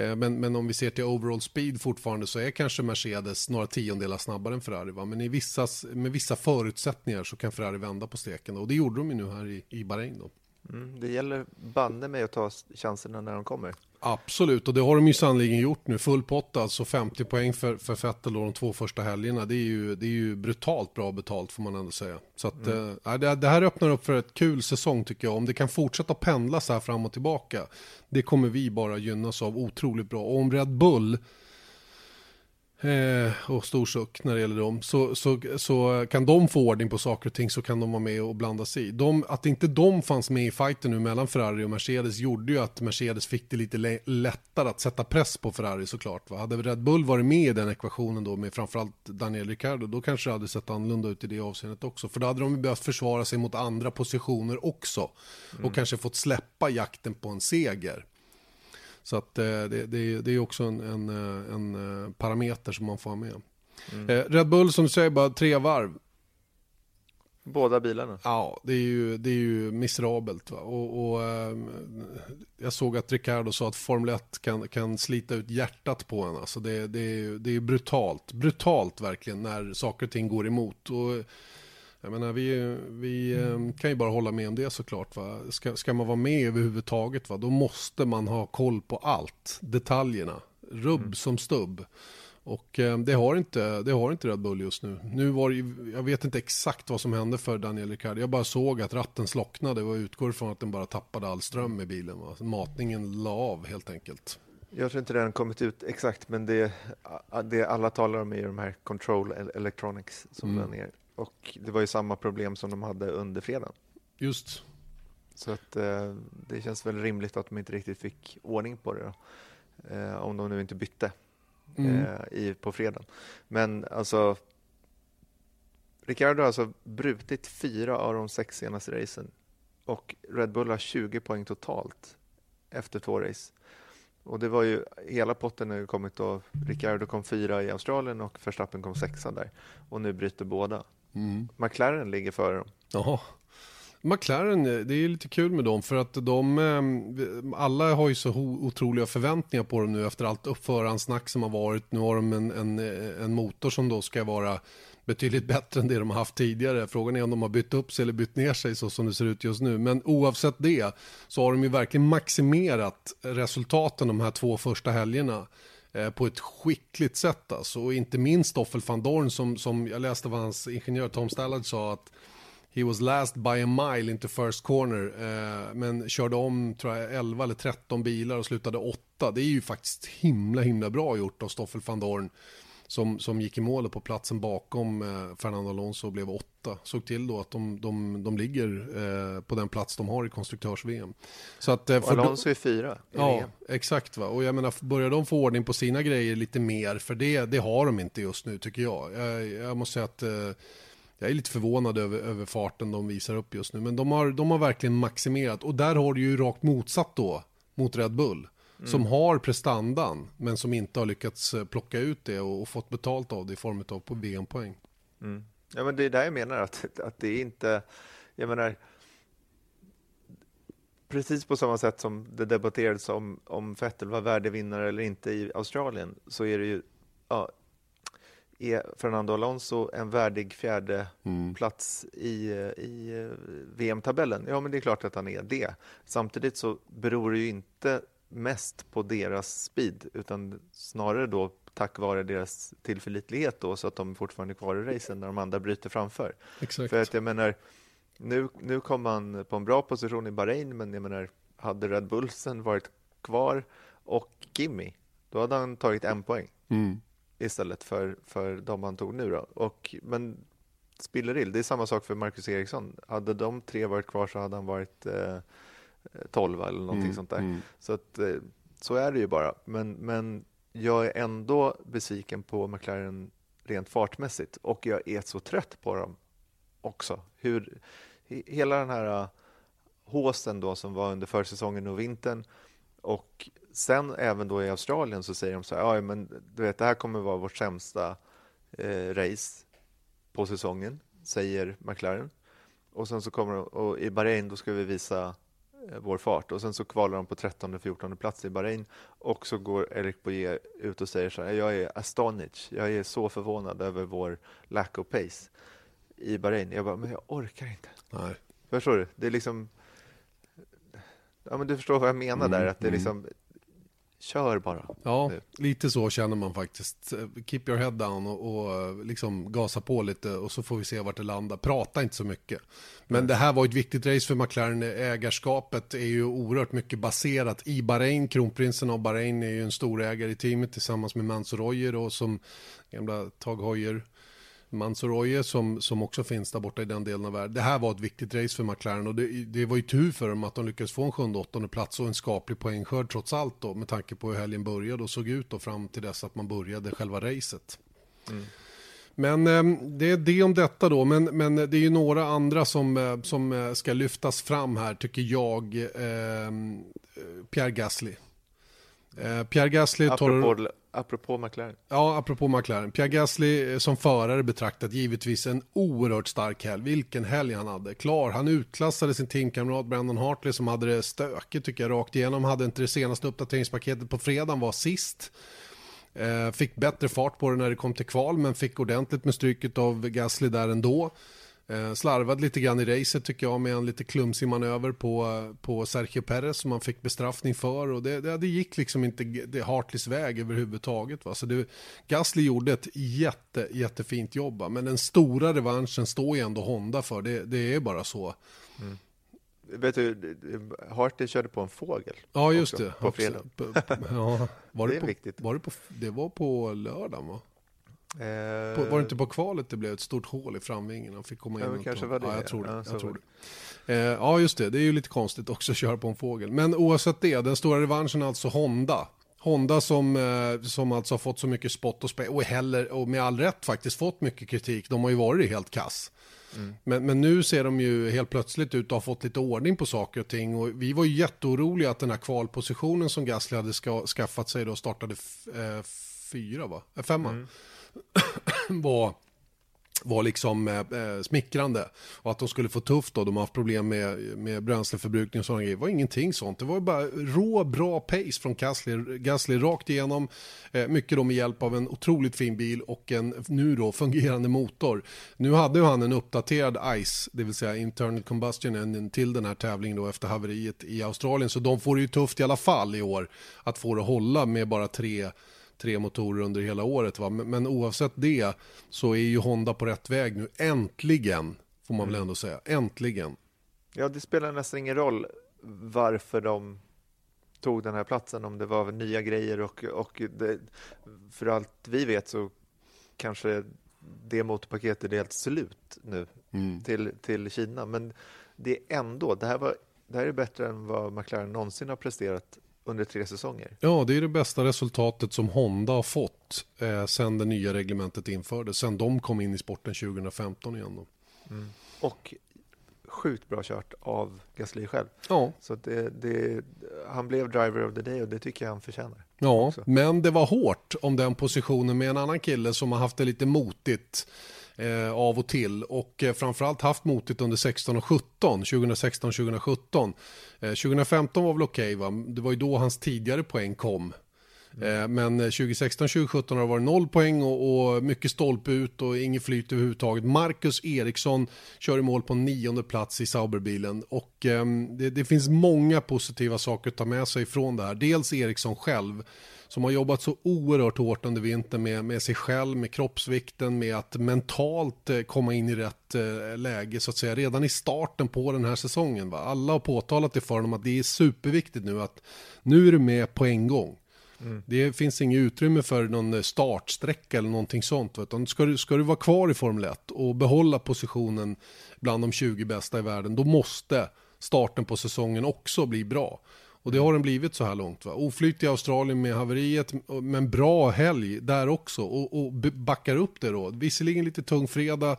Speaker 1: Eh, men, men om vi ser till overall speed fortfarande så är kanske Mercedes några tiondelar snabbare än Ferrari. Va? Men i vissa, med vissa förutsättningar så kan Ferrari vända på steken. Och det gjorde de ju nu här i, i Bahrain. Då.
Speaker 2: Mm, det gäller banne mig att ta chanserna när de kommer.
Speaker 1: Absolut, och det har de ju sannoliken gjort nu. Full pott alltså, 50 poäng för, för Vettel de två första helgerna. Det är, ju, det är ju brutalt bra betalt får man ändå säga. Så att, mm. äh, det, det, här öppnar upp för ett kul säsong tycker jag. Om det kan fortsätta pendla så här fram och tillbaka, det kommer vi bara gynnas av otroligt bra. Och om Red Bull eh, och stor suck när det gäller dem, så, så, så kan de få ordning på saker och ting så kan de vara med och blanda sig i. De, att inte de fanns med i fighten nu mellan Ferrari och Mercedes gjorde ju att Mercedes fick det lite lättare att sätta press på Ferrari såklart. Va? Hade Red Bull varit med i den ekvationen då med framförallt Daniel Ricciardo, då kanske det hade sett annorlunda ut i det avseendet också. För då hade de behövt försvara sig mot andra positioner också. Mm. Och kanske fått släppa jakten på en seger. Så att eh, det, det, det är också en, en, eh, en, eh, parameter som man får ha med. Mm. Red Bull som du säger, bara tre varv.
Speaker 2: Båda bilarna?
Speaker 1: Ja, det är ju, det är ju miserabelt. Och, och jag såg att Ricardo sa att Formel 1 kan, kan slita ut hjärtat på en. Alltså det, det, är, det är brutalt, brutalt verkligen när saker och ting går emot. Och jag menar, vi, vi mm. kan ju bara hålla med om det såklart. Va? Ska, ska man vara med överhuvudtaget, va? då måste man ha koll på allt. Detaljerna, rubb mm. som stubb. Och eh, det, har inte, det har inte Red Bull just nu. nu var det, jag vet inte exakt vad som hände för Daniel Ricciardo. Jag bara såg att ratten slocknade och utgår från att den bara tappade all ström i bilen. Va? Matningen la av helt enkelt.
Speaker 2: Jag tror inte har kommit ut exakt, men det, det alla talar om är de här control electronics som mm. ner. Och det var ju samma problem som de hade under fredagen.
Speaker 1: Just.
Speaker 2: Så att eh, det känns väl rimligt att de inte riktigt fick ordning på det då. Eh, om de nu inte bytte mm. eh, i, på fredagen. Men alltså Ricardo har alltså brutit fyra av de sex senaste racen och Red Bull har 20 poäng totalt efter två race. Och det var ju hela potten har kommit då. Ricardo kom fyra i Australien och Verstappen kom sexa där. Och nu bryter båda. Mm. McLaren ligger före dem.
Speaker 1: Jaha. McLaren, eh, det är lite kul med dem för att de, eh, alla har ju så otroliga förväntningar på dem nu efter allt förhandsnack som har varit. Nu har de en, en, eh, en motor som då ska vara betydligt bättre än det de har haft tidigare. Frågan är om de har bytt upp sig eller bytt ner sig så som det ser ut just nu. Men oavsett det så har de ju verkligen maximerat resultaten de här två första helgerna. Eh, på ett skickligt sätt alltså. Och inte minst Stoffel van Dorn som, som jag läste vad hans ingenjör Tom Stallard sa att He was last by a mile into first corner, eh, men körde om tror jag 11 eller 13 bilar och slutade 8. Det är ju faktiskt himla himla bra gjort av Stoffel van Dorn som, som gick i målet på platsen bakom eh, Fernando Alonso blev åtta. Såg till då att de, de, de ligger eh, på den plats de har i konstruktörs-VM.
Speaker 2: Så att, eh, Alonso är fyra i
Speaker 1: Ja, VM. exakt. Va? Och jag menar, börjar de få ordning på sina grejer lite mer, för det, det har de inte just nu tycker jag. Jag, jag måste säga att eh, jag är lite förvånad över, över farten de visar upp just nu. Men de har, de har verkligen maximerat. Och där har du ju rakt motsatt då mot Red Bull. Mm. Som har prestandan, men som inte har lyckats eh, plocka ut det och, och fått betalt av det i form av på VM-poäng.
Speaker 2: Mm. Ja, men det är där jag menar att, att det är inte, jag menar, precis på samma sätt som det debatterades om, om Vettel var värdevinnare eller inte i Australien, så är det ju, ja, är Fernando Alonso en värdig fjärde mm. plats i, i eh, VM-tabellen? Ja, men det är klart att han är det. Samtidigt så beror det ju inte mest på deras speed, utan snarare då tack vare deras tillförlitlighet då, så att de fortfarande är kvar i racen när de andra bryter framför.
Speaker 1: Exakt.
Speaker 2: För att jag menar, nu, nu kom man på en bra position i Bahrain, men jag menar, hade Red Bullsen varit kvar och Kimi, då hade han tagit en poäng mm. istället för, för de han tog nu. Då. Och, men spillerill, det är samma sak för Marcus Eriksson. Hade de tre varit kvar så hade han varit eh, 12 eller någonting mm, sånt där. Mm. Så, att, eh, så är det ju bara. Men, men jag är ändå besviken på McLaren rent fartmässigt och jag är så trött på dem också. Hur, hela den här uh, håsen då som var under försäsongen och vintern och sen även då i Australien så säger de så här, ja men du vet det här kommer vara vårt sämsta eh, race på säsongen, säger McLaren. Och sen så kommer de, och i Bahrain då ska vi visa Eh, vår fart. Och sen så kvalar de på 13-14 plats i Bahrain och så går Eric Boyer ut och säger så här, jag är astonished, jag är så förvånad över vår lack of pace i Bahrain. Jag bara, men jag orkar inte.
Speaker 1: Nej.
Speaker 2: Förstår du? Det är liksom Ja, men du förstår vad jag menar
Speaker 1: Mm,
Speaker 2: där, att det är liksom, kör bara.
Speaker 1: Ja, lite så känner man faktiskt. Keep your head down och, och liksom gasa på lite och så får vi se vart det landar. Prata inte så mycket. Men det här var ett viktigt race för McLaren. Ägarskapet är ju oerhört mycket baserat i Bahrain. Kronprinsen av Bahrain är ju en stor ägare i teamet tillsammans med Mansour och som gamla Tag Heuer. Mansour som, som också finns där borta i den delen av världen. Det här var ett viktigt race för McLaren och det, det var ju tur för dem att de lyckades få en sjunde åttonde plats och en skaplig poängskörd trots allt då med tanke på hur helgen började och såg ut då fram till dess att man började själva racet. Men eh, det är det om detta då, men, men det är ju några andra som, eh, som eh, ska lyftas fram här tycker jag. Eh, Pierre Gasly. Eh, Pierre Gasly tar...
Speaker 2: Apropå, apropå McLaren.
Speaker 1: Ja, apropå McLaren. Pierre Gasly eh, som förare betraktat givetvis en oerhört stark helg. Vilken helg han hade. Klar, han utklassade sin teamkamrat Brandon Hartley som hade det stökigt tycker jag rakt igenom. Hade inte det senaste uppdateringspaketet på fredagen var sist. Eh, fick bättre fart på det när det kom till kval men fick ordentligt med stryket av Gasly där ändå. Eh, slarvade lite grann i racet tycker jag med en lite klumsig manöver på, på Sergio Perez som man fick bestraffning för och det, det, det gick liksom inte det Hartleys väg överhuvudtaget. Va? Så det, Gasly gjorde ett jätte, jättefint jobb va? men den stora revanschen står ju ändå Honda för, det, det är bara så.
Speaker 2: Vet du, Hartley körde på en fågel.
Speaker 1: Ja just
Speaker 2: också,
Speaker 1: det.
Speaker 2: På fredag.
Speaker 1: Ja, var
Speaker 2: Det
Speaker 1: det,
Speaker 2: är
Speaker 1: på,
Speaker 2: viktigt.
Speaker 1: Var det, på, det var på lördagen va?
Speaker 2: Eh,
Speaker 1: På, var det inte på kvalet det blev ett stort hål i framvingen? Han fick komma in
Speaker 2: Ja, kanske var det.
Speaker 1: Ja, jag tror det.
Speaker 2: Ja,
Speaker 1: jag tror det. Eh, ja, just det. Det är ju lite konstigt också att köra på en fågel. Men oavsett det, den stora revanschen är alltså Honda. Honda som, eh, som alltså har fått så mycket spott och spe och heller, och med all rätt faktiskt fått mycket kritik. De har ju varit helt kass. Men, men nu ser de ju helt plötsligt ut att ha fått lite ordning på saker och ting. Och vi var ju jätteoroliga att den här kvalpositionen som Gasly hade ska, skaffat sig då startade eh, fyra va? Eh, femma. var var liksom eh, eh, smickrande. Och att de skulle få tufft då, de har haft problem med, med bränsleförbrukning och sådana grejer. Det var ingenting sånt. Det var bara rå, bra pace från Gasly, Gasly rakt igenom. Eh, mycket då med hjälp av en otroligt fin bil och en nu då fungerande motor. Nu hade ju han en uppdaterad ICE, det vill säga internal combustion engine till den här tävlingen då efter haveriet i Australien. Så de får det ju tufft i alla fall i år att få det att hålla med bara tre tre motorer under hela året. Va? Men, men oavsett det så är ju Honda på rätt väg nu. Äntligen, får man väl ändå säga. Äntligen.
Speaker 2: Ja, det spelar nästan ingen roll varför de tog den här platsen, om det var nya grejer och, och det, för allt vi vet så kanske det motorpaketet är helt slut nu till, till Kina. Men det är ändå, det här, var, det här är bättre än vad McLaren någonsin har presterat under tre säsonger.
Speaker 1: Ja, det är det bästa resultatet som Honda har fått eh, sen det nya reglementet infördes. Sen de kom in i sporten 2015 igen. Då.
Speaker 2: Och sjukt bra kört av Gasly själv.
Speaker 1: Ja,
Speaker 2: Så det, det, han blev driver of the day och det tycker jag han förtjänar.
Speaker 1: ja
Speaker 2: också.
Speaker 1: men det var hårt om den positionen med en annan kille som har haft det lite motigt eh, av och till och eh, framförallt haft motigt under 16 och 17, 2016-2017. Eh, 2015 var väl okej va? Det var ju då hans tidigare poäng kom. Eh, Men 2016-2017 har det varit noll poäng och, och mycket stolpe ut och inget flyt överhuvudtaget. Marcus Eriksson kör i mål på nionde plats i Sauberbilen och ehm, det, det finns många positiva saker att ta med sig från det här. Dels Eriksson själv som har jobbat så oerhört hårt under vintern med, med sig själv, med kroppsvikten, med att mentalt eh, komma in i rätt eh, läge så att säga redan i starten på den här säsongen. Va? Alla har påtalat det för honom att det är superviktigt nu att nu är du med på en gång. Det finns inget utrymme för någon startsträcka eller någonting sånt. Utan ska, du, ska du vara kvar i Formel 1 och behålla positionen bland de 20 bästa i världen, då måste starten på säsongen också bli bra. Och det har den blivit så här långt. Va? Oflyt i Australien med haveriet, men bra helg där också. Och, och backar upp det då. Visserligen lite tung fredag,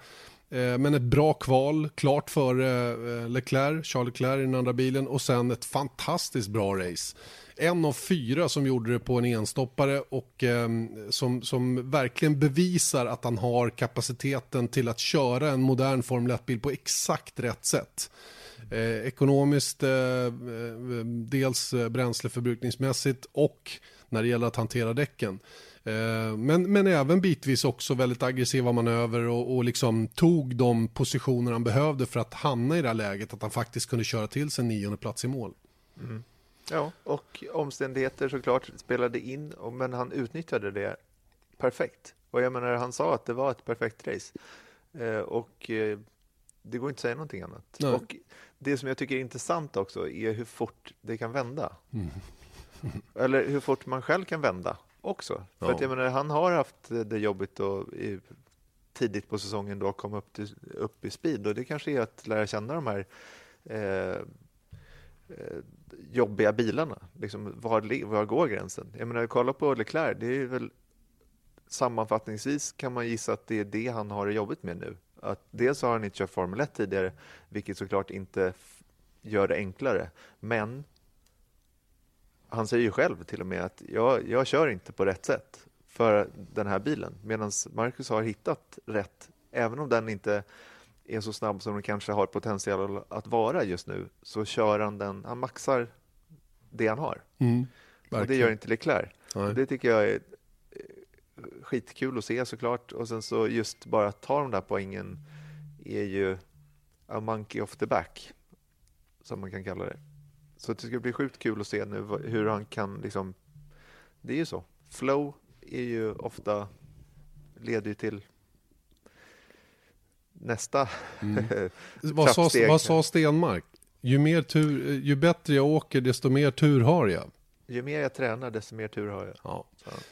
Speaker 1: eh, men ett bra kval, klart för eh, Leclerc, Charles Leclerc i den andra bilen. Och sen ett fantastiskt bra race en av fyra som gjorde det på en enstoppare och eh, som, som verkligen bevisar att han har kapaciteten till att köra en modern Formel 1-bil på exakt rätt sätt. Eh, ekonomiskt, eh, eh, dels eh, bränsleförbrukningsmässigt och när det gäller att hantera däcken. Eh, Men, men även bitvis också väldigt aggressiva manöver och, och liksom tog de positioner han behövde för att hamna i det här läget att han faktiskt kunde köra till sig nionde plats i mål.
Speaker 2: Mm. Ja, och omständigheter såklart spelade in, men han utnyttjade det perfekt. Och jag menar, han sa att det var ett perfekt race. Eh, och eh, det går inte att säga någonting annat. Nej. Och det som jag tycker är intressant också är hur fort det kan vända. Mm. Eller hur fort man själv kan vända också. För ja. att jag menar, han har haft det jobbigt och i, tidigt på säsongen då komma upp, till, upp i speed och det kanske är att lära känna de här eh, eh, jobbiga bilarna. Liksom, var, var går gränsen? Jag menar, kolla på Leclerc, det är väl sammanfattningsvis kan man gissa att det är det han har det jobbigt med nu. Att dels har han inte kört Formel 1 tidigare, vilket såklart inte gör det enklare. Men han säger ju själv till och med att jag, jag kör inte på rätt sätt för den här bilen. Medan Marcus har hittat rätt, även om den inte är så snabb som den kanske har potential att vara just nu, så kör han den, han maxar det han har. Mm, och det gör inte Leclerc. Nej. Det tycker jag är skitkul att se såklart. Och sen så just bara ta de där poängen är ju a monkey off the back, som man kan kalla det. Så det ska bli sjukt kul att se nu hur han kan liksom, det är ju så. Flow är ju ofta, leder ju till nästa mm.
Speaker 1: vad, sa, vad sa Stenmark? Ju, mer tur, ju bättre jag åker, desto mer tur har jag.
Speaker 2: Ju mer jag tränar, desto mer tur har jag.
Speaker 1: Ja.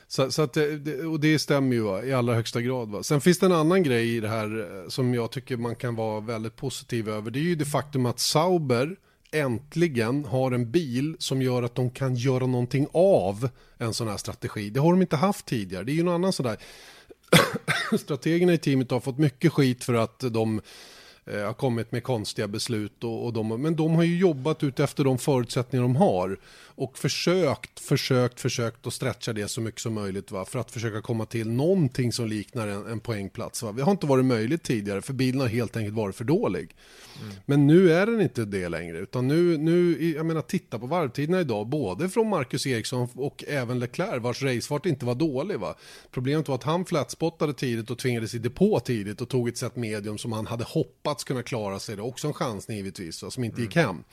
Speaker 1: Så, så att det, och det stämmer ju va, i allra högsta grad. Va. Sen finns det en annan grej i det här eh, som jag tycker man kan vara väldigt positiv över. Det är ju det faktum att Sauber äntligen har en bil som gör att de kan göra någonting av en sån här strategi. Det har de inte haft tidigare. Det är ju en annan sån där strategerna i teamet har fått mycket skit för att de eh, har kommit med konstiga beslut. Och, och de, men de har ju jobbat ut efter de förutsättningar de har. Och försökt, försökt, försökt att stretcha det så mycket som möjligt va? för att försöka komma till någonting som liknar en, en poängplats. Va? Det har inte varit möjligt tidigare för bilen har helt enkelt varit för dålig. Mm. Men nu är den inte det längre. Utan nu, nu, jag menar titta på varvtiderna idag, både från Marcus Eriksson och även Leclerc, vars racefart inte var dålig. Va? Problemet var att han flatspottade tidigt och tvingades i depå tidigt och tog ett set medium som han hade hoppats kunna klara sig. Det också en chans givetvis, va? som inte mm. gick hem.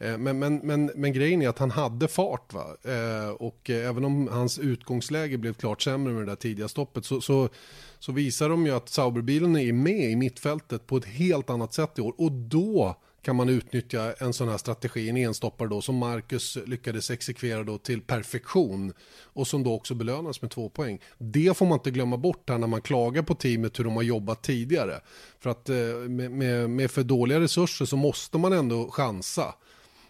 Speaker 1: Eh, men, men, men, men grejen är att han hade fart. Va? Eh, och eh, även om hans utgångsläge blev klart sämre med det där tidiga stoppet så, så, så visar de ju att Sauberbilen är med i mittfältet på ett helt annat sätt i år. Och då kan man utnyttja en sån här strategi, en enstoppare då, som Marcus lyckades exekvera då till perfektion och som då också belönas med två poäng. Det får man inte glömma bort här när man klagar på teamet hur de har jobbat tidigare. För att med, med, med för dåliga resurser så måste man ändå chansa.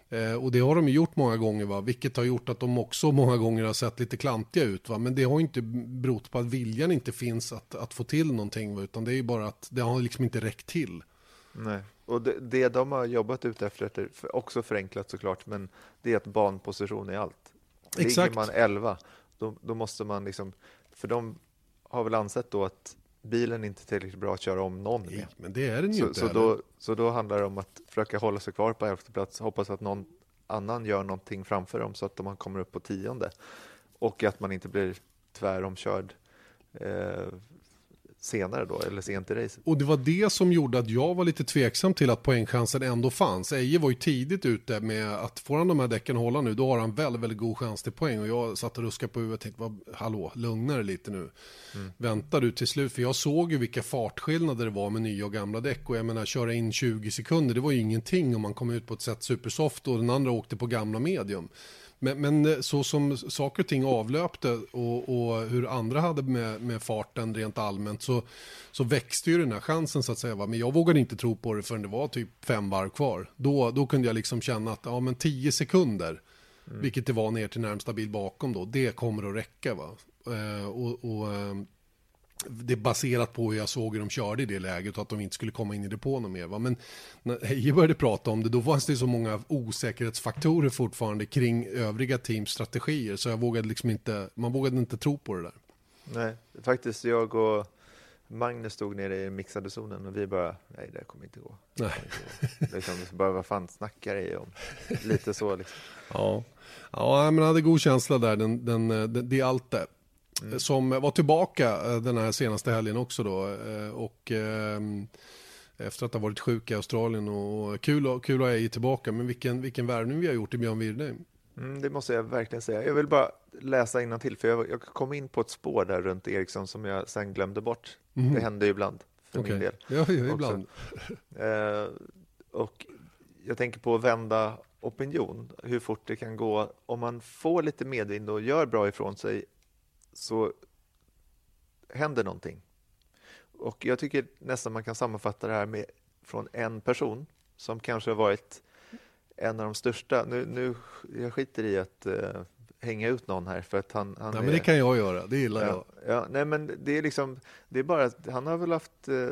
Speaker 1: Eh, och det har de gjort många gånger, va? vilket har gjort att de också många gånger har sett lite klantiga ut. Va? Men det har inte berott på att viljan inte finns att, att få till någonting, va? utan det är ju bara att det har liksom inte räckt till.
Speaker 2: Nej, och det, det de har jobbat ut efter, också förenklat såklart, men det är att banposition är allt. Exakt. Ligger man 11, då, då måste man liksom, för de har väl ansett då att bilen är inte tillräckligt bra att köra om någon
Speaker 1: med. men det är den ju
Speaker 2: så,
Speaker 1: inte
Speaker 2: så då, så då handlar det om att försöka hålla sig kvar på elfte plats, hoppas att någon annan gör någonting framför dem så att man kommer upp på tionde. Och att man inte blir tväromkörd eh, senare då, eller sent i racet.
Speaker 1: Och det var det som gjorde att jag var lite tveksam till att poängchansen ändå fanns. Eje var ju tidigt ute med att får han de här däcken hålla nu, då har han väldigt, väldigt god chans till poäng. Och jag satt och ruskade på huvudet och tänkte, hallå, lugna dig lite nu. Mm. Vänta du till slut, för jag såg ju vilka fartskillnader det var med nya och gamla däck. Och jag menar, köra in 20 sekunder, det var ju ingenting om man kom ut på ett sätt supersoft och den andra åkte på gamla medium. Men, men, eh, så som saker och ting avlöpte och, och hur andra hade med, med, farten rent allmänt så, så växte ju den här chansen så att säga. Va? Men jag vågade inte tro på det förrän det var typ fem varv kvar. Då, då kunde jag liksom känna att ja, men tio sekunder, mm. vilket det var ner till närmsta bil bakom då, det kommer att räcka. Va? Eh, och, och eh, det är baserat på hur jag såg hur de körde i det läget och att de inte skulle komma in i depån mer. Va? Men när Heje började prata om det, då fanns det så många osäkerhetsfaktorer fortfarande kring övriga teams strategier, så jag vågade liksom inte, man vågade inte tro på det där.
Speaker 2: Nej, faktiskt jag och Magnus stod nere i mixade zonen och vi bara, nej det kommer inte gå. Nej. Liksom, bara, vad fan snackar ni om? Lite så liksom.
Speaker 1: Ja, ja men hade god känsla där, den, den, den, det är allt det. Mm. Som var tillbaka eh, den här senaste helgen också då. Eh, och ehm, efter att ha varit sjuk i Australien och kul, kul att ha är tillbaka. Men vilken, vilken värvning vi har gjort i Björn Wirdheim.
Speaker 2: Mm, det måste jag verkligen säga. Jag vill bara läsa till för jag, jag kom in på ett spår där runt Eriksson som jag sen glömde bort. Mm. Det händer ju ibland för okay. min del.
Speaker 1: Ja, ja ibland.
Speaker 2: eh, och jag tänker på att vända opinion, hur fort det kan gå. Om man får lite medvind och gör bra ifrån sig så händer någonting. Och jag tycker nästan man kan sammanfatta det här med från en person som kanske har varit en av de största. Nu, nu jag skiter i att uh, hänga ut någon här för att han, han
Speaker 1: Nej, är, men det kan jag göra, det gillar
Speaker 2: ja,
Speaker 1: jag.
Speaker 2: Ja, nej, men det är liksom, det är bara att han har väl haft uh,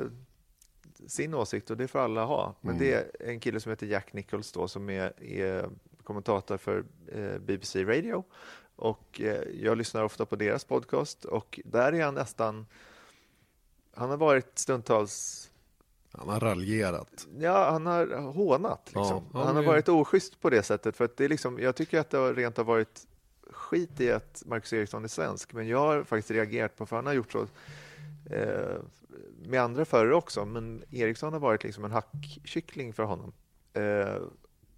Speaker 2: sin åsikt och det får alla ha. Men mm. det är en kille som heter Jack Nichols då som är, är kommentator för uh, BBC Radio och jag lyssnar ofta på deras podcast och där är han nästan han har varit stundtals
Speaker 1: han har raljerat.
Speaker 2: Ja, han har hånat. Liksom. Ja, han har varit oschysst på det sättet. För att det är liksom, jag tycker att det har rent har varit skit i att Marcus Eriksson är svensk, men jag har faktiskt reagerat på, för han har gjort så eh, med andra förare också, men Eriksson har varit liksom en hackkyckling för honom. Eh,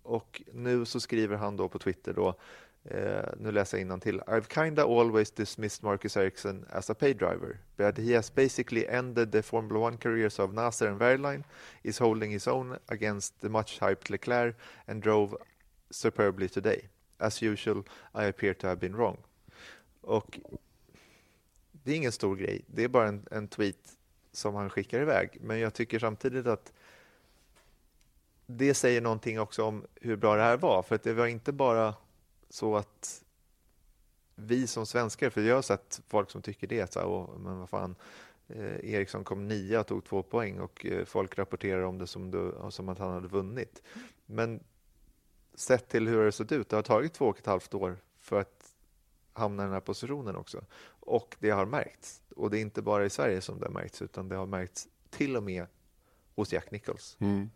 Speaker 2: och nu så skriver han då på Twitter då, Uh, nu läser jag till. I've kinda always dismissed Marcus Ericsson as a pay driver, but he has basically ended the Formula One careers of Nasser and Verline, is holding his own against the much hyped Leclerc and drove superbly today. As usual, I appear to have been wrong. Och det är ingen stor grej, det är bara en, en tweet som han skickar iväg, men jag tycker samtidigt att det säger någonting också om hur bra det här var, för att det var inte bara så att vi som svenskar, för jag har sett folk som tycker det, så här, men vad fan, eh, Eriksson kom nia och tog två poäng och eh, folk rapporterar om det som, du, som att han hade vunnit. Men sett till hur det sett ut, det har tagit två och ett halvt år för att hamna i den här positionen också. Och det har märkts. Och det är inte bara i Sverige som det har märkts, utan det har märkts till och med hos Jack Nichols. Mm.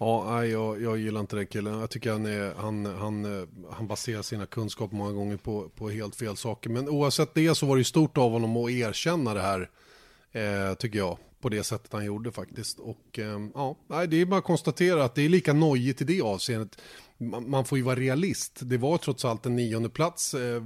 Speaker 1: Ja, jag, jag gillar inte den killen. Jag tycker han, är, han, han, han baserar sina kunskaper många gånger på, på helt fel saker. Men oavsett det så var det stort av honom att erkänna det här, eh, tycker jag. På det sättet han gjorde faktiskt. Och eh, ja, det är bara att konstatera att det är lika nojigt i det avseendet. Man får ju vara realist. Det var trots allt en nionde plats, eh,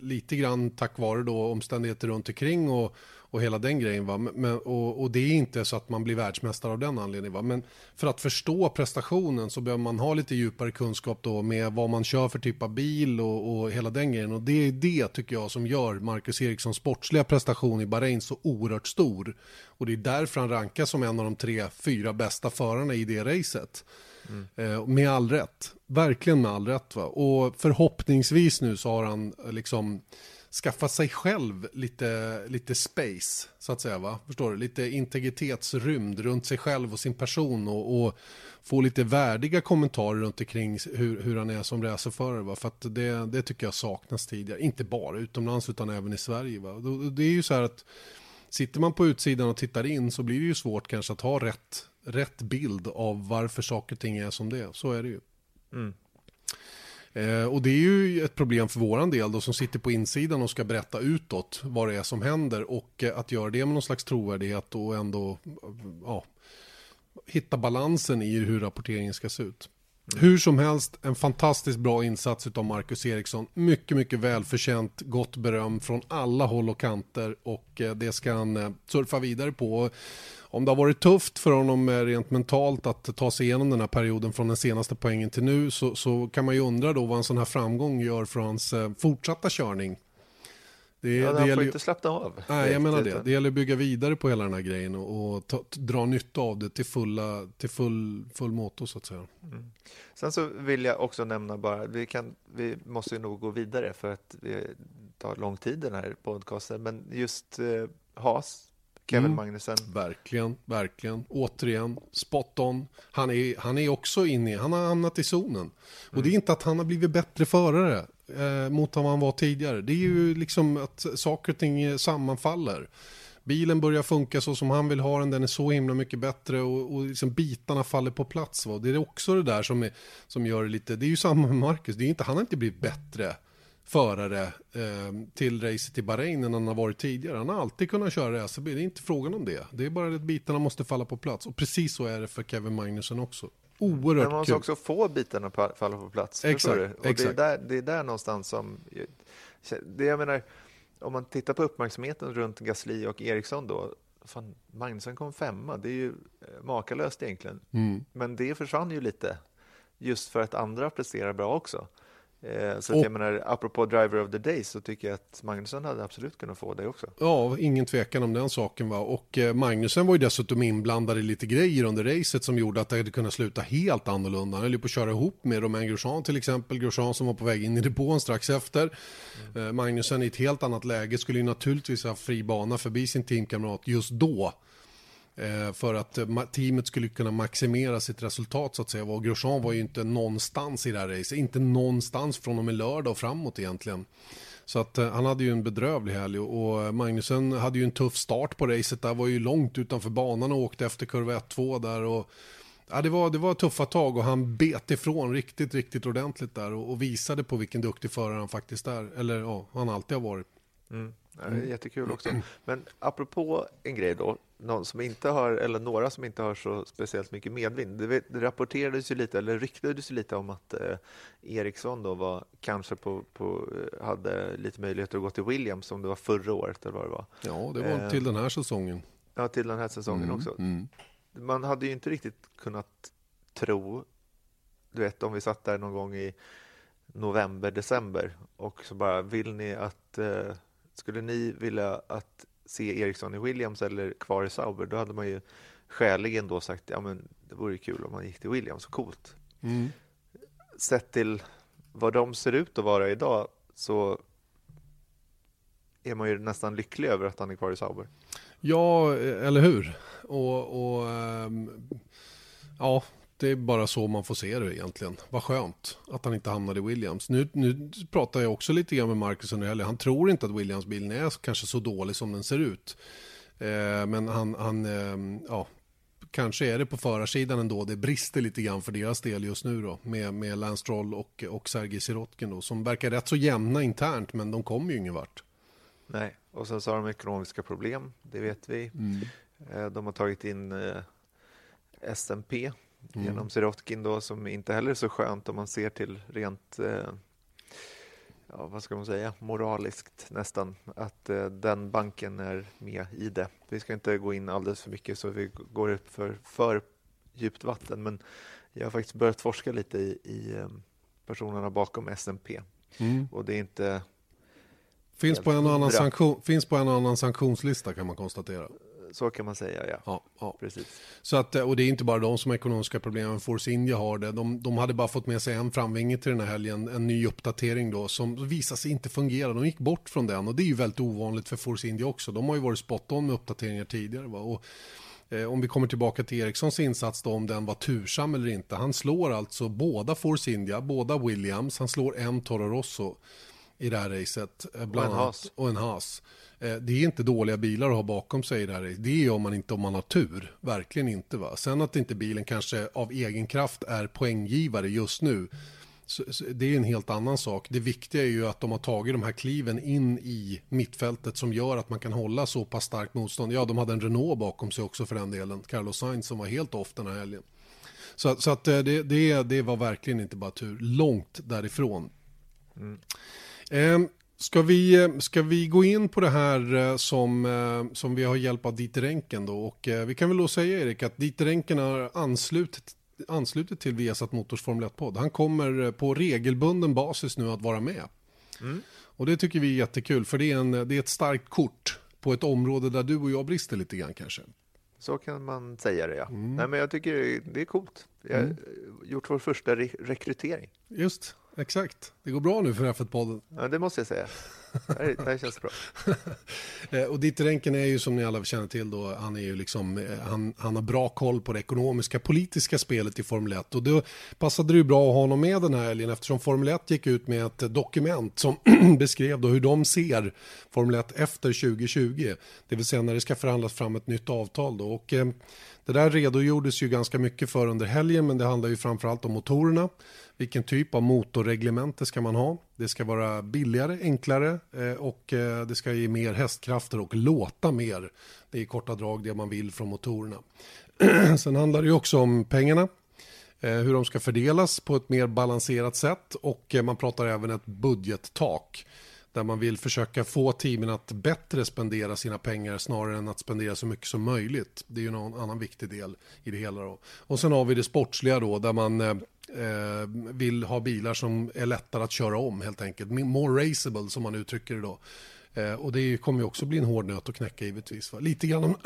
Speaker 1: lite grann tack vare då omständigheter runt omkring och, och hela den grejen. Va? Men, och, och, det är inte så att man blir världsmästare av den anledningen. Va? Men för att förstå prestationen så behöver man ha lite djupare kunskap då med vad man kör för typ av bil och, och hela den grejen. Och det är det tycker jag som gör Marcus Erikssons sportsliga prestation i Bahrain så oerhört stor. Och det är därför han rankas som en av de tre, fyra bästa förarna i det racet. Mm. Eh, med all rätt, verkligen med all rätt. Va? Och förhoppningsvis nu så har han liksom skaffa sig själv lite, lite space, så att säga. Va? Förstår du? Lite integritetsrymd runt sig själv och sin person och, och få lite värdiga kommentarer runt omkring hur, hur han är som racerförare. Va? För att det, det tycker jag saknas tidigare. Inte bara utomlands utan även i Sverige. Va? Det är ju så här att sitter man på utsidan och tittar in så blir det ju svårt kanske att ha rätt, rätt bild av varför saker och ting är som det är. Så är det ju. Mm. Eh, och det är ju ett problem för våran del då som sitter på insidan och ska berätta utåt vad det är som händer och eh, att göra det med någon slags trovärdighet och ändå eh, ja, hitta balansen i hur rapporteringen ska se ut. Mm. Hur som helst, en fantastiskt bra insats av Marcus Eriksson. Mycket, mycket välförtjänt, gott beröm från alla håll och kanter och eh, det ska han eh, surfa vidare på om det har varit tufft för honom eh, rent mentalt att ta sig igenom den här perioden från den senaste poängen till nu så, så kan man ju undra då vad en sån här framgång gör för hans fortsatta körning.
Speaker 2: Det, ja, det han får ju... inte slappna av.
Speaker 1: Nej, jag menar det. Det gäller att bygga vidare på hela den här grejen och, och ta, dra nytta av det till, fulla, till full, full motor så att säga. Mm.
Speaker 2: Sen så vill jag också nämna bara, vi, kan, vi måste nog gå vidare för att det tar lång tid den här podcasten, men just eh, Haas Kevin mm. Magnussen.
Speaker 1: Verkligen, verkligen. Återigen, spot on. Han är, han är också inne, han har hamnat i zonen. Mm. Och det är inte att han har blivit bättre förare eh, mot vad han var tidigare. Det är ju liksom att saker och ting sammanfaller. Bilen börjar funka så som han vill ha den, den är så himla mycket bättre och, och liksom bitarna faller på plats. Va? Det är också det där som, är, som gör det lite, det är ju samma med Marcus, det är inte, han har inte blivit bättre förare eh, till racet i Bahrain än han har varit tidigare. Han har alltid kunnat köra racerbil, det är inte frågan om det. Det är bara att bitarna måste falla på plats och precis så är det för Kevin Magnusson också. Oerhört kul.
Speaker 2: Man måste också få bitarna att falla på plats.
Speaker 1: Exakt,
Speaker 2: och exakt. Det, är där, det är där någonstans som... Det jag menar, om man tittar på uppmärksamheten runt Gasly och Eriksson då, fan, Magnusson kom femma, det är ju eh, makalöst egentligen. Mm. Men det försvann ju lite, just för att andra presterar bra också. Eh, så och, jag menar, apropå Driver of the Day så tycker jag att Magnusson hade absolut kunnat få det också.
Speaker 1: Ja, ingen tvekan om den saken va. Och eh, Magnusson var ju dessutom inblandad i lite grejer under racet som gjorde att det hade kunnat sluta helt annorlunda. Han höll ju på att köra ihop med Romain Grosjean till exempel. Grosjean som var på väg in i depån strax efter. Mm. Eh, Magnusson i ett helt annat läge skulle ju naturligtvis ha fri bana förbi sin teamkamrat just då. Eh, för att eh, teamet skulle kunna maximera sitt resultat så att säga. Och Grosjean var ju inte någonstans i det här racet, inte någonstans från och med lördag och framåt egentligen. Så att eh, han hade ju en bedrövlig helg och Magnusen hade ju en tuff start på racet där, var ju långt utanför banan och åkte efter kurva 1-2 där och ja, det, var, det var tuffa tag och han bet ifrån riktigt, riktigt ordentligt där och, och visade på vilken duktig förare han faktiskt är, eller ja, han alltid har varit.
Speaker 2: Mm. Är jättekul också. Men apropå en grej då, någon som inte har, eller några som inte har så speciellt mycket medvind. Det, rapporterades ju lite, eller ryktades ju lite om att eh, Eriksson då var kanske på, på, eh, hade lite möjligheter att gå till Williams som det var förra året eller vad det var.
Speaker 1: Ja, det var eh, till den här säsongen.
Speaker 2: Ja, till den här säsongen
Speaker 1: mm,
Speaker 2: också.
Speaker 1: Mm.
Speaker 2: Man hade ju inte riktigt kunnat tro, du vet om vi satt där någon gång i november, december och så bara, vill ni att eh, skulle ni vilja att se Eriksson i Williams eller kvar i Sauber, då hade man ju skäligen då sagt ja men det vore kul om man gick till Williams, så coolt.
Speaker 1: Mm.
Speaker 2: Sett till vad de ser ut att vara idag så är man ju nästan lycklig över att han är kvar i Sauber.
Speaker 1: Ja, eller hur? Och, och ähm, ja, det är bara så man får se det egentligen. Vad skönt att han inte hamnade i Williams. Nu, nu pratar jag också lite grann med Marcus under helgen. Han tror inte att Williams-bilen är kanske så dålig som den ser ut. Eh, men han, han eh, ja, kanske är det på förarsidan ändå. Det brister lite grann för deras del just nu då. Med, med Lance Stroll och, och Sergej Sirotkin då. Som verkar rätt så jämna internt men de kommer ju ingen vart.
Speaker 2: Nej, och sen så har de ekonomiska problem. Det vet vi. Mm. Eh, de har tagit in eh, SMP mm. genom Sirotkin då som inte heller är så skönt om man ser till rent eh, ja, vad ska man säga, moraliskt nästan, att eh, den banken är med i det. Vi ska inte gå in alldeles för mycket så vi går upp för, för djupt vatten, men jag har faktiskt börjat forska lite i, i eh, personerna bakom SMP
Speaker 1: mm.
Speaker 2: och det är inte
Speaker 1: Finns på, en annan sanktion, finns på en annan sanktionslista kan man konstatera
Speaker 2: så kan man säga, ja.
Speaker 1: ja, ja.
Speaker 2: Precis.
Speaker 1: Så att, och det är inte bara de som har ekonomiska problem, Force India har det. De, de hade bara fått med sig en framvinge till den här helgen, en ny uppdatering då, som visade sig inte fungera. De gick bort från den och det är ju väldigt ovanligt för Force India också. De har ju varit spot on med uppdateringar tidigare. Va? Och, eh, om vi kommer tillbaka till Ericssons insats då, om den var tursam eller inte. Han slår alltså båda Force India, båda Williams, han slår en Toro Rosso i det här racet.
Speaker 2: Eh, bland och en Haas.
Speaker 1: Och en Haas. Eh, det är inte dåliga bilar att ha bakom sig i det om man inte om man har tur. Verkligen inte. Va? Sen att inte bilen kanske av egen kraft är poänggivare just nu. Så, så det är en helt annan sak. Det viktiga är ju att de har tagit de här kliven in i mittfältet som gör att man kan hålla så pass starkt motstånd. Ja, de hade en Renault bakom sig också för den delen. Carlos Sainz som var helt off den här helgen. Så, så att eh, det, det, det var verkligen inte bara tur. Långt därifrån.
Speaker 2: Mm.
Speaker 1: Eh, Ska vi, ska vi gå in på det här eh, som, eh, som vi har hjälp av Dieter Renken då? Och eh, vi kan väl då säga Erik att Dieter Renken har anslutit, anslutit till Viasat Motors Formel 1-podd. Han kommer på regelbunden basis nu att vara med.
Speaker 2: Mm.
Speaker 1: Och det tycker vi är jättekul för det är, en, det är ett starkt kort på ett område där du och jag brister lite grann kanske.
Speaker 2: Så kan man säga det ja. Mm. Nej, men jag tycker det är coolt. Vi har mm. gjort vår första re rekrytering.
Speaker 1: Just, exakt. Det går bra nu för F1-podden.
Speaker 2: Ja, det måste jag säga. Det här, det här känns bra.
Speaker 1: Eh, och Dieter Renken är ju som ni alla känner till då, han är ju liksom, eh, han, han har bra koll på det ekonomiska, politiska spelet i Formel 1. Och då passade det ju bra att ha honom med den här helgen eftersom Formel 1 gick ut med ett dokument som beskrev då hur de ser Formel 1 efter 2020. Det vill säga när det ska förhandlas fram ett nytt avtal då. Och eh, Det där redogjordes ju ganska mycket för under helgen men det handlar ju framförallt om motorerna. Vilken typ av motorreglemente ska man ha? Det ska vara billigare, enklare eh, och eh, det ska ge mer hästkrafter och låta mer. Det är i korta drag det man vill från motorerna. Sen handlar det ju också om pengarna. Eh, hur de ska fördelas på ett mer balanserat sätt och man pratar även ett budgettak där man vill försöka få teamen att bättre spendera sina pengar snarare än att spendera så mycket som möjligt. Det är ju någon annan viktig del i det hela. Då. Och sen har vi det sportsliga då där man eh, vill ha bilar som är lättare att köra om helt enkelt. More raceable som man uttrycker det då. Eh, och det kommer ju också bli en hård nöt att knäcka givetvis. Va? Lite grann om,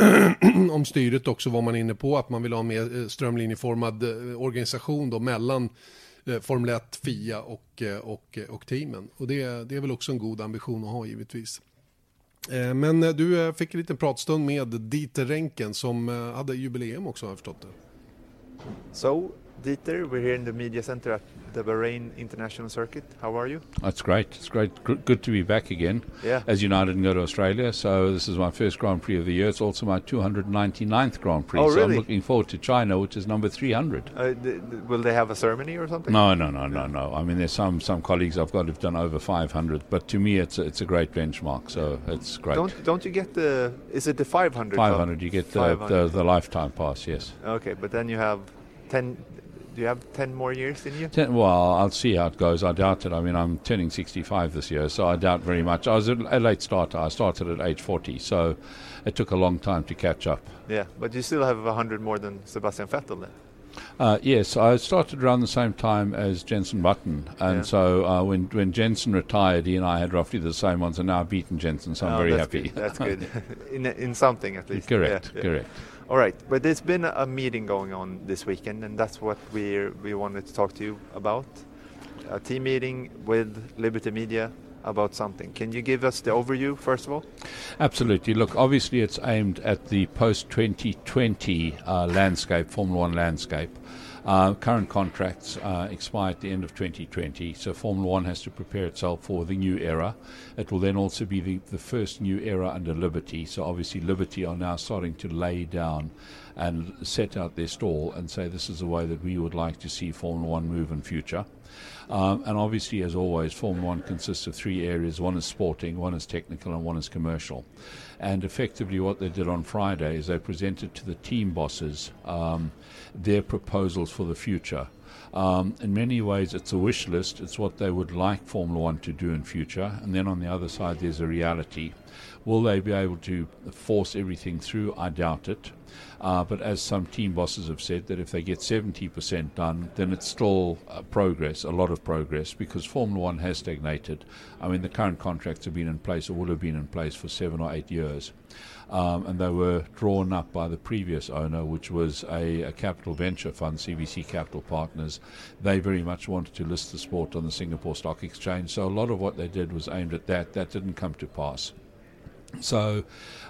Speaker 1: om styret också var man inne på, att man vill ha en mer eh, strömlinjeformad eh, organisation då mellan Eh, Formel 1, FIA och, eh, och, och teamen. Och det, det är väl också en god ambition att ha givetvis. Eh, men du fick en liten pratstund med Dieter Renken som hade jubileum också har jag förstått det.
Speaker 2: So Dieter, we're here in the media center at the Bahrain International Circuit. How are you?
Speaker 3: That's great. It's great. Good to be back again.
Speaker 2: Yeah.
Speaker 3: As you know, I didn't go to Australia, so this is my first Grand Prix of the year. It's also my 299th Grand Prix.
Speaker 2: Oh, really?
Speaker 3: So I'm looking forward to China, which is number 300.
Speaker 2: Uh, will they have a ceremony or something?
Speaker 3: No, no, no, no, no. I mean, there's some some colleagues I've got who've done over 500, but to me, it's a, it's a great benchmark. So it's great.
Speaker 2: Don't don't you get the? Is it the 500?
Speaker 3: 500. You get the, the, the lifetime pass. Yes.
Speaker 2: Okay, but then you have 10 do you have 10 more years in you?
Speaker 3: Ten, well, I'll see how it goes. I doubt it. I mean, I'm turning 65 this year, so I doubt very much. I was a, a late starter. I started at age 40, so it took a long time to catch up.
Speaker 2: Yeah, but you still have 100 more than Sebastian Vettel then?
Speaker 3: Uh, yes, I started around the same time as Jensen Button, and yeah. so uh, when when Jensen retired, he and I had roughly the same ones, and now I've beaten Jensen, so I'm
Speaker 2: oh,
Speaker 3: very
Speaker 2: that's
Speaker 3: happy.
Speaker 2: Good. That's good, in in something at least.
Speaker 3: Correct,
Speaker 2: yeah,
Speaker 3: correct.
Speaker 2: All right, but there's been a meeting going on this weekend, and that's what we we wanted to talk to you about. A team meeting with Liberty Media about something. Can you give us the overview first of all?
Speaker 3: Absolutely. Look, obviously it's aimed at the post 2020 uh, landscape, Formula One landscape. Uh, current contracts uh, expire at the end of 2020, so Formula One has to prepare itself for the new era. It will then also be the, the first new era under Liberty, so obviously Liberty are now starting to lay down and set out their stall and say this is the way that we would like to see Formula One move in future. Um, and obviously, as always, Formula One consists of three areas one is sporting, one is technical, and one is commercial. And effectively, what they did on Friday is they presented to the team bosses um, their proposals for the future. Um, in many ways, it's a wish list. It's what they would like Formula One to do in future. And then on the other side, there's a reality. Will they be able to force everything through? I doubt it. Uh, but as some team bosses have said, that if they get 70% done, then it's still uh, progress, a lot of progress, because Formula One has stagnated. I mean, the current contracts have been in place or will have been in place for seven or eight years. Um, and they were drawn up by the previous owner, which was a, a, capital venture fund, CVC Capital Partners. They very much wanted to list the sport on the Singapore Stock Exchange, so a lot of what they did was aimed at that. That didn't come to pass. So,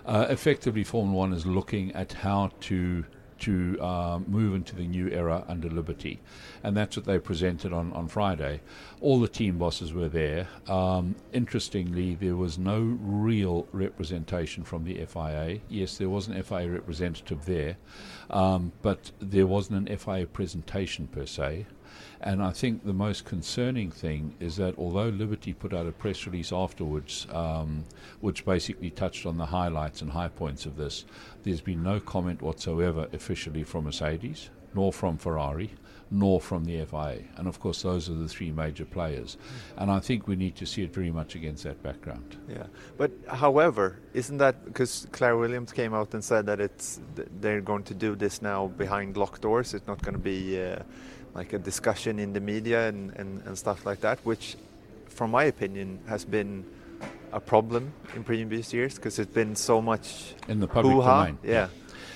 Speaker 3: uh, effectively, Formula One is looking at how to to uh, move into the new era under Liberty, and that's what they presented on on Friday. All the team bosses were there. Um, interestingly, there was no real representation from the FIA. Yes, there was an FIA representative there, um, but there wasn't an FIA presentation per se. And I think the most concerning thing is that although Liberty put out a press release afterwards, um, which basically touched on the highlights and high points of this, there's been no comment whatsoever officially from Mercedes, nor from Ferrari, nor from the FIA. And of course, those are the three major players. And I think we need to see it very much against that background.
Speaker 2: Yeah, but however, isn't that because Claire Williams came out and said that it's they're going to do this now behind locked doors? It's not going to be. Uh, like a discussion in the media and, and, and stuff like that, which, from my opinion, has been a problem in previous years because it's been so much
Speaker 3: in the public domain.
Speaker 2: Yeah.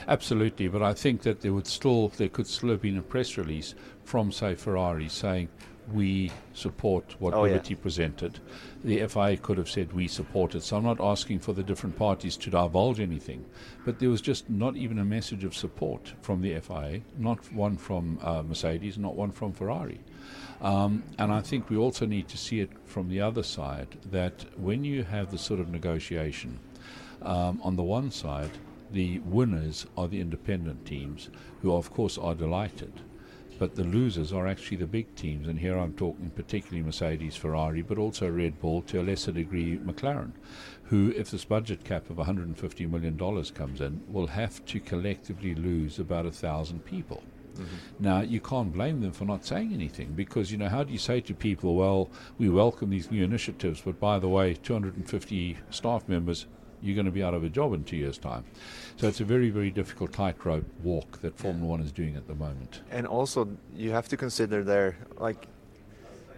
Speaker 3: Absolutely, but I think that there would still there could still have been a press release from say Ferrari saying we support what
Speaker 2: Oh, yeah.
Speaker 3: Liberty presented. The FIA could have said we support it. So I'm not asking for the different parties to divulge anything, but there was just not even a message of support from the FIA, not one from uh, Mercedes, not one from Ferrari. Um, and I think we also need to see it from the other side that when you have the sort of negotiation, um, on the one side, the winners are the independent teams, who of course are delighted. But the losers are actually the big teams, and here I'm talking particularly Mercedes, Ferrari, but also Red Bull, to a lesser degree McLaren, who, if this budget cap of $150 million comes in, will have to collectively lose about a thousand people. Mm-hmm. Now, you can't blame them for not saying anything because, you know, how do you say to people, well, we welcome these new initiatives, but by the way, 250 staff members, you're going to be out of a job in two years' time. So it's a very, very difficult tightrope walk that Formula One is doing at the moment.
Speaker 2: And also, you have to consider there, like,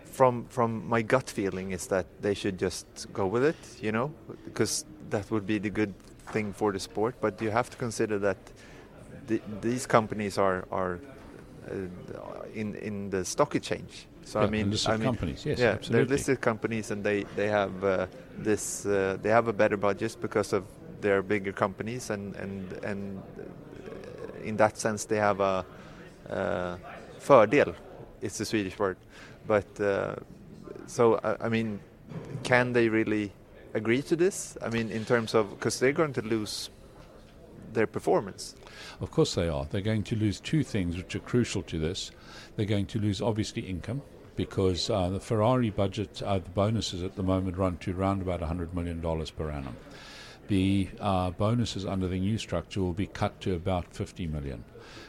Speaker 2: from from my gut feeling is that they should just go with it, you know, because that would be the good thing for the sport. But you have to consider that the, these companies are are uh, in in the stock exchange.
Speaker 3: So yeah, I mean, listed I mean, companies, yes,
Speaker 2: yeah,
Speaker 3: absolutely.
Speaker 2: they're listed companies, and they they have uh, this uh, they have a better budget because of their bigger companies, and and and in that sense they have a uh, fördel. It's the Swedish word, but uh, so I, I mean, can they really agree to this? I mean, in terms of because they're going to lose their performance.
Speaker 3: Of course they are. They're going to lose two things which are crucial to this. They're going to lose obviously income because uh, the Ferrari budget, uh, the bonuses at the moment run to around about $100 million per annum. The uh, bonuses under the new structure will be cut to about 50 million.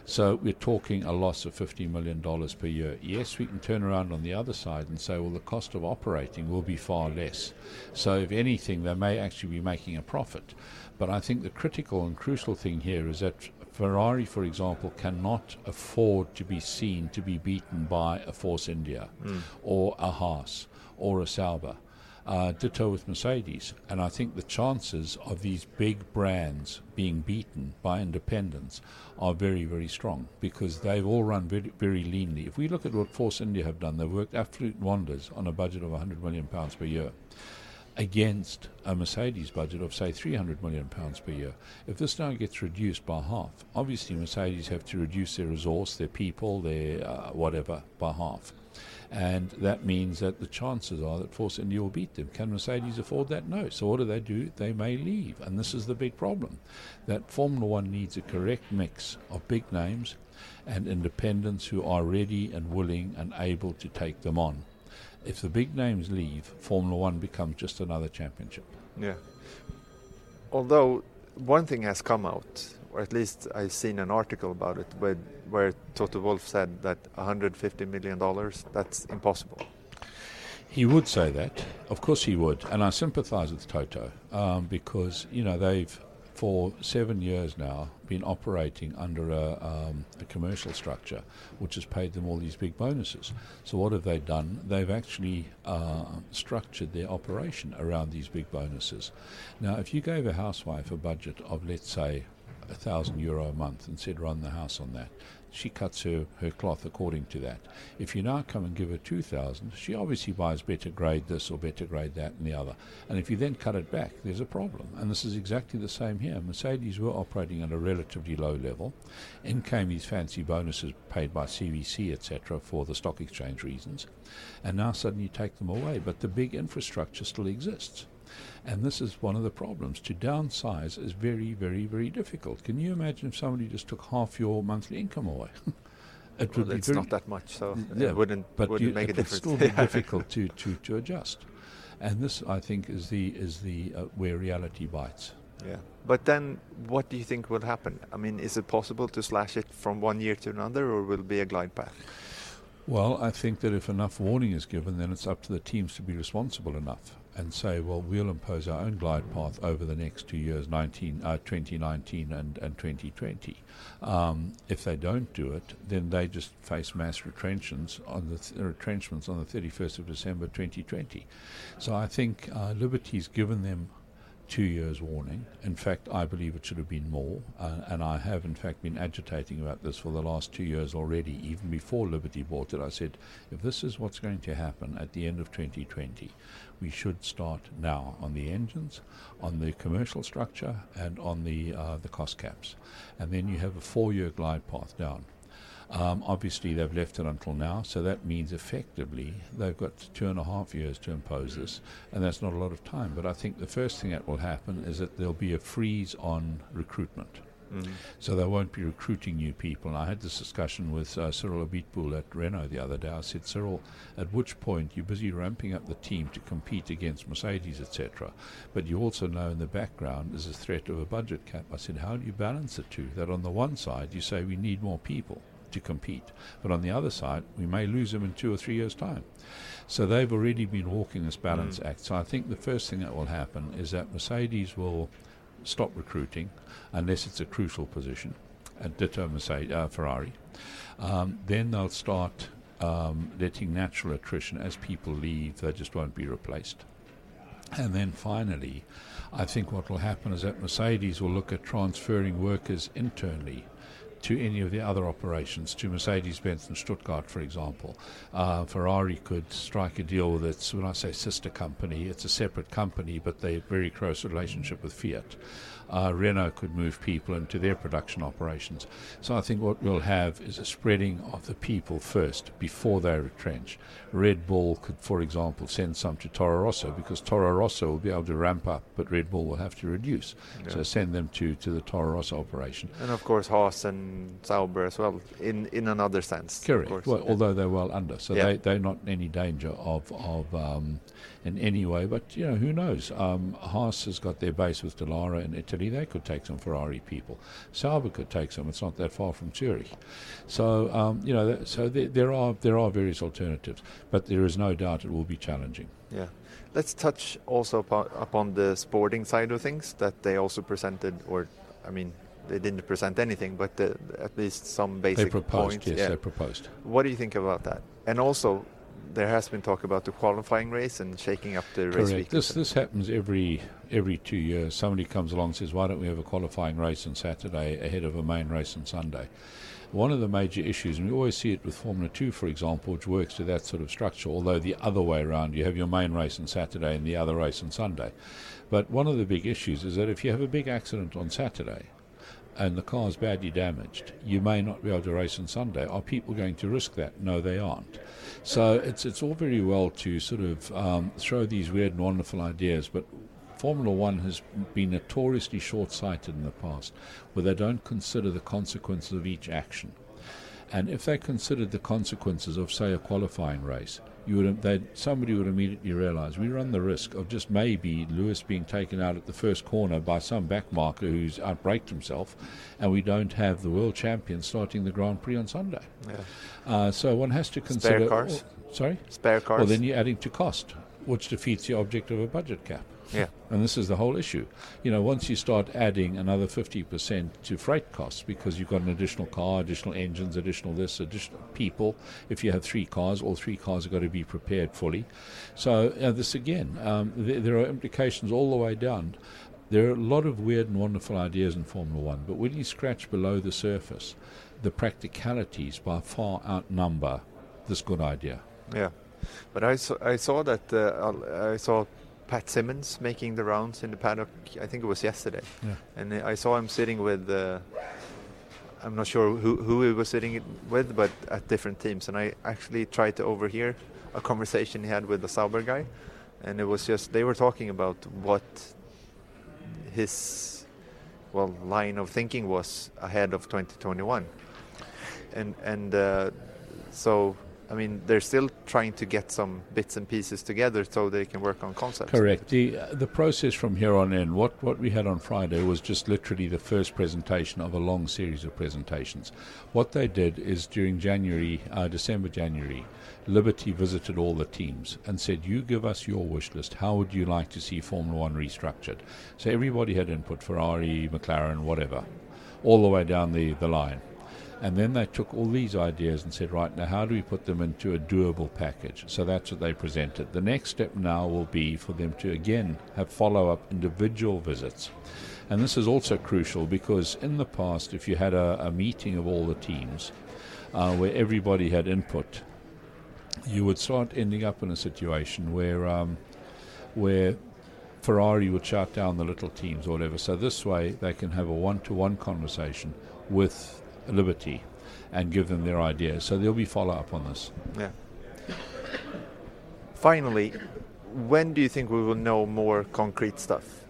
Speaker 3: So we're talking a loss of $50 million per year. Yes, we can turn around on the other side and say, well, the cost of operating will be far less. So if anything, they may actually be making a profit. But I think the critical and crucial thing here is that Ferrari, for example, cannot afford to be seen to be beaten by a Force India mm. or a Haas or a Sauber. Uh, ditto with Mercedes. And I think the chances of these big brands being beaten by independents are very, very strong because they've all run very, very leanly. If we look at what Force India have done, they've worked absolute wonders on a budget of £100 million per year against a Mercedes budget of say 300 million pounds per year. If this now gets reduced by half, obviously Mercedes have to reduce their resource, their people, their uh, whatever by half. And that means that the chances are that Force India will beat them. Can Mercedes afford that? No. So what do they do? They may leave. And this is the big problem. That Formula One needs a correct mix of big names and independents who are ready and willing and able to take them on if the big names leave, Formula One becomes just another championship.
Speaker 2: Yeah. Although one thing has come out, or at least I've seen an article about it, where, where Toto Wolff said that 150 million dollars that's impossible.
Speaker 3: He would say that, of course he would, and I sympathise with Toto um, because you know they've for seven years now been operating under a, um, a, commercial structure which has paid them all these big bonuses. So, what have they done? They've actually uh, structured their operation around these big bonuses. Now, if you gave a housewife a budget of, let's say, a thousand euro a month and said run the house on that, she cuts her, her cloth according to that. If you now come and give her 2,000, she obviously buys better grade this or better grade that and the other. And if you then cut it back, there's a problem. And this is exactly the same here. Mercedes were operating at a relatively low level. In came these fancy bonuses paid by CVC, etc., for the stock exchange reasons. And now suddenly you take them away. But the big infrastructure still exists. And this is one of the problems. To downsize is very, very, very difficult. Can you imagine if somebody just took half your monthly income away?
Speaker 2: it well, would it's not that much, so yeah, it wouldn't,
Speaker 3: but
Speaker 2: wouldn't
Speaker 3: you,
Speaker 2: make
Speaker 3: it
Speaker 2: a difference.
Speaker 3: would still be difficult to, to, to adjust. And this, I think, is the is the uh, where reality bites.
Speaker 2: Yeah, but then what do you think will happen? I mean, is it possible to slash it from one year to another, or will it be a glide path?
Speaker 3: Well, I think that if enough warning is given, then it's up to the teams to be responsible enough and say, well, we'll impose our own glide path over the next two years, 19, uh, 2019 and, and 2020. Um, if they don't do it, then they just face mass retrenchments on the th- retrenchments on the 31st of December 2020. So I think uh, Liberty's given them two years warning. In fact, I believe it should have been more, uh, and I have in fact been agitating about this for the last two years already. Even before Liberty bought it, I said, if this is what's going to happen at the end of 2020, we should start now on the engines, on the commercial structure, and on the uh, the cost caps, and then you have a four-year glide path down. Um, obviously, they've left it until now, so that means effectively they've got two and a half years to impose this, and that's not a lot of time. But I think the first thing that will happen is that there'll be a freeze on recruitment. Mm. So they won't be recruiting new people. And I had this discussion with uh, Cyril Abitboul at Renault the other day. I said, Cyril, at which point you're busy ramping up the team to compete against Mercedes, etc. But you also know in the background there's a threat of a budget cap. I said, how do you balance the two? That on the one side you say we need more people to compete. But on the other side, we may lose them in two or three years' time. So they've already been walking this balance mm. act. So I think the first thing that will happen is that Mercedes will stop recruiting unless it's a crucial position, and ditto Mercedes, uh, Ferrari. Um, then they'll start um, letting natural attrition as people leave, they just won't be replaced. And then finally, I think what will happen is that Mercedes will look at transferring workers internally to any of the other operations, to Mercedes Benz and Stuttgart, for example. Uh, Ferrari could strike a deal with its, when I say sister company, it's a separate company, but they have very close relationship with Fiat uh, Renault could move people into their production operations. So I think what we'll have is a spreading of the people first before they retrench. Red Bull could, for example, send some to Toro Rosso because Toro Rosso will be able to ramp up, but Red Bull will have to reduce. Yeah. So send them to, to the Toro Rosso operation.
Speaker 2: And of course, Haas and Sauber as well, in, in another sense.
Speaker 3: Correct. Well, yeah. Although they're well under, so yeah. they, they're not in any danger of, of um, in any way. But you know, who knows? Um, Haas has got their base with Delara in Italy. They could take some Ferrari people. Sauber could take some. It's not that far from Zurich. So um, you know, so there, there, are there are various alternatives, but there is no doubt it will be challenging.
Speaker 2: Yeah. Let's touch also upon, upon the sporting side of things that they also presented, or I mean, they didn't present anything, but the, at least some basic
Speaker 3: they proposed,
Speaker 2: points.
Speaker 3: Yes, yeah. they proposed.
Speaker 2: What do you think about that? And also, there has been talk about the qualifying race and shaking up the race
Speaker 3: Correct. This this happens every every two years. Somebody comes along and says, "Why don't we have a qualifying race on Saturday ahead of a main race on Sunday?" One of the major issues, and we always see it with Formula 2, for example, which works to that sort of structure, although the other way around, you have your main race on Saturday and the other race on Sunday. But one of the big issues is that if you have a big accident on Saturday, and the car is badly damaged, you may not be able to race on Sunday. Are people going to risk that? No, they aren't. So it's it's all very well to sort of um, throw these weird and wonderful ideas, but Formula One has been notoriously short-sighted in the past, where they don't consider the consequences of each action. And if they considered the consequences of, say, a qualifying race, you would somebody would immediately realise we run the risk of just maybe Lewis being taken out at the first corner by some backmarker who's outbraked himself, and we don't have the world champion starting the Grand Prix on Sunday. Yeah. Uh, so one has to consider.
Speaker 2: Spare cars.
Speaker 3: Oh, sorry.
Speaker 2: Spare cars.
Speaker 3: Well, then you're adding to cost, which defeats the object of a budget cap.
Speaker 2: Yeah.
Speaker 3: And this is the whole issue. You know, once you start adding another 50% to freight costs because you've got an additional car, additional engines, additional this, additional people, if you have three cars, all three cars have got to be prepared fully. So, uh, this again, um, th- there are implications all the way down. There are a lot of weird and wonderful ideas in Formula One, but when you scratch below the surface, the practicalities by far outnumber this good idea.
Speaker 2: Yeah. But I saw, I saw that uh, I saw Pat Simmons making the rounds in the paddock. I think it was yesterday, yeah. and I saw him sitting with. Uh, I'm not sure who, who he was sitting with, but at different teams. And I actually tried to overhear a conversation he had with the Sauber guy, and it was just they were talking about what his well line of thinking was ahead of 2021, and and uh, so I mean, they're still trying to get some bits and pieces together so they can work on concepts.
Speaker 3: Correct. The uh, the process from here on in, what what we had on Friday was just literally the first presentation of a long series of presentations. What they did is during January, uh, December, January, Liberty visited all the teams and said, "You give us your wish list. How would you like to see Formula One restructured?" So everybody had input: Ferrari, McLaren, whatever, all the way down the the line. And then they took all these ideas and said, right, now how do we put them into a doable package? So that's what they presented. The next step now will be for them to again have follow up individual visits. And this is also crucial because in the past, if you had a, a meeting of all the teams uh, where everybody had input, you would start ending up in a situation where um, where Ferrari would shut down the little teams or whatever. So this way, they can have a one-to-one conversation with liberty. and give them their ideas. So there'll be follow up on this.
Speaker 2: Yeah. Finally, when do you think we will know more concrete stuff?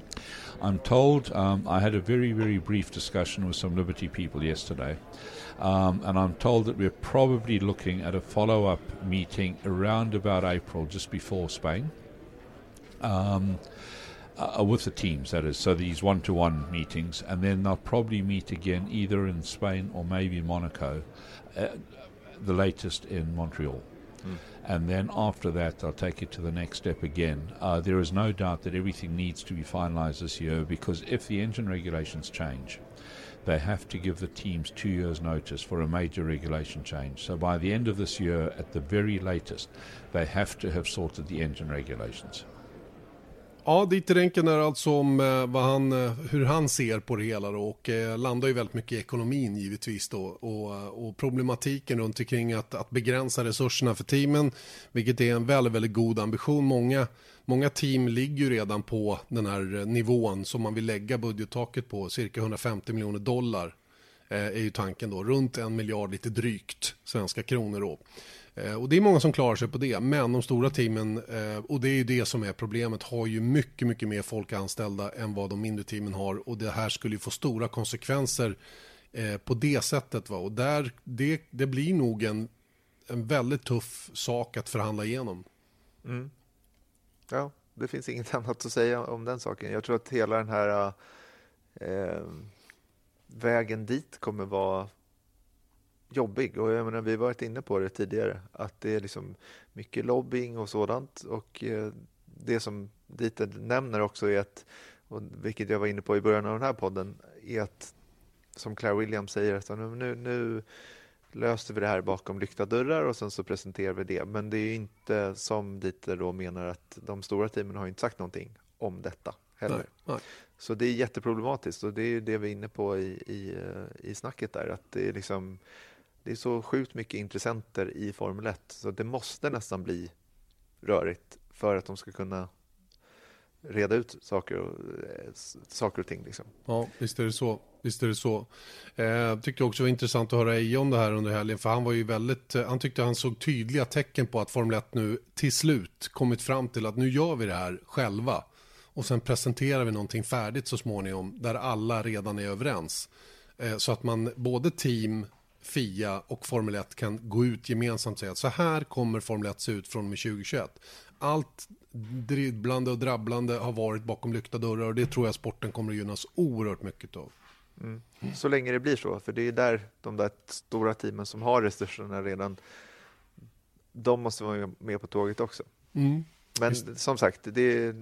Speaker 3: I'm told um, I had a very, very brief discussion with some Liberty people yesterday, um, and I'm told that we're probably looking at a follow up meeting around about April, just before Spain. Um, uh, with the teams, that is. So these one to one meetings, and then they'll probably meet again either in Spain or maybe Monaco, uh, the latest in Montreal. Mm. And then after that, they'll take it to the next step again. Uh, there is no doubt that everything needs to be finalised this year because if the engine regulations change, they have to give the teams two years' notice for a major regulation change. So by the end of this year, at the very latest, they have to have sorted the engine regulations.
Speaker 1: Ja, Dieter Renken är alltså om eh, vad han, eh, hur han ser på det hela då, och eh, landar ju väldigt mycket i ekonomin givetvis då och, och problematiken runt omkring att, att begränsa resurserna för teamen, vilket är en väldigt, väldigt god ambition. Många, många team ligger ju redan på den här nivån som man vill lägga budgettaket på, cirka 150 miljoner dollar är ju tanken då, runt en miljard lite drygt svenska kronor då. Eh, och det är många som klarar sig på det, men de stora teamen, eh, och det är ju det som är problemet, har ju mycket, mycket mer folk anställda än vad de mindre teamen har. Och det här skulle ju få stora konsekvenser eh, på det sättet. Va? Och där, det, det blir nog en, en väldigt tuff sak att förhandla igenom.
Speaker 2: Mm. Ja, det finns inget annat att säga om den saken. Jag tror att hela den här eh, vägen dit kommer vara jobbig och jag menar, vi har varit inne på det tidigare att det är liksom mycket lobbying och sådant och eh, det som Dieter nämner också är att, och vilket jag var inne på i början av den här podden, är att som Claire Williams säger att nu, nu löste vi det här bakom lyckta dörrar och sen så presenterar vi det. Men det är inte som Dieter då menar att de stora teamen har inte sagt någonting om detta heller. Nej, nej. Så det är jätteproblematiskt och det är det vi är inne på i, i, eh, i snacket där. Att det är liksom det är så sjukt mycket intressenter i Formel 1 så det måste nästan bli rörigt för att de ska kunna reda ut saker och, eh, saker och ting. Liksom.
Speaker 1: Ja, visst är det så. Visst är det så. Eh, tyckte också det var intressant att höra Ejon det här under helgen, för han var ju väldigt, eh, han tyckte han såg tydliga tecken på att Formel 1 nu till slut kommit fram till att nu gör vi det här själva. Och sen presenterar vi någonting färdigt så småningom, där alla redan är överens. Eh, så att man, både team, FIA och Formel 1 kan gå ut gemensamt och säga att så här kommer Formel 1 se ut från och med 2021. Allt dribblande och drabblande har varit bakom lyckta dörrar och det tror jag sporten kommer att gynnas oerhört mycket av.
Speaker 2: Mm. Så länge det blir så, för det är där de där stora teamen som har resurserna redan, de måste vara med på tåget också. Mm. Men Just. som sagt, det,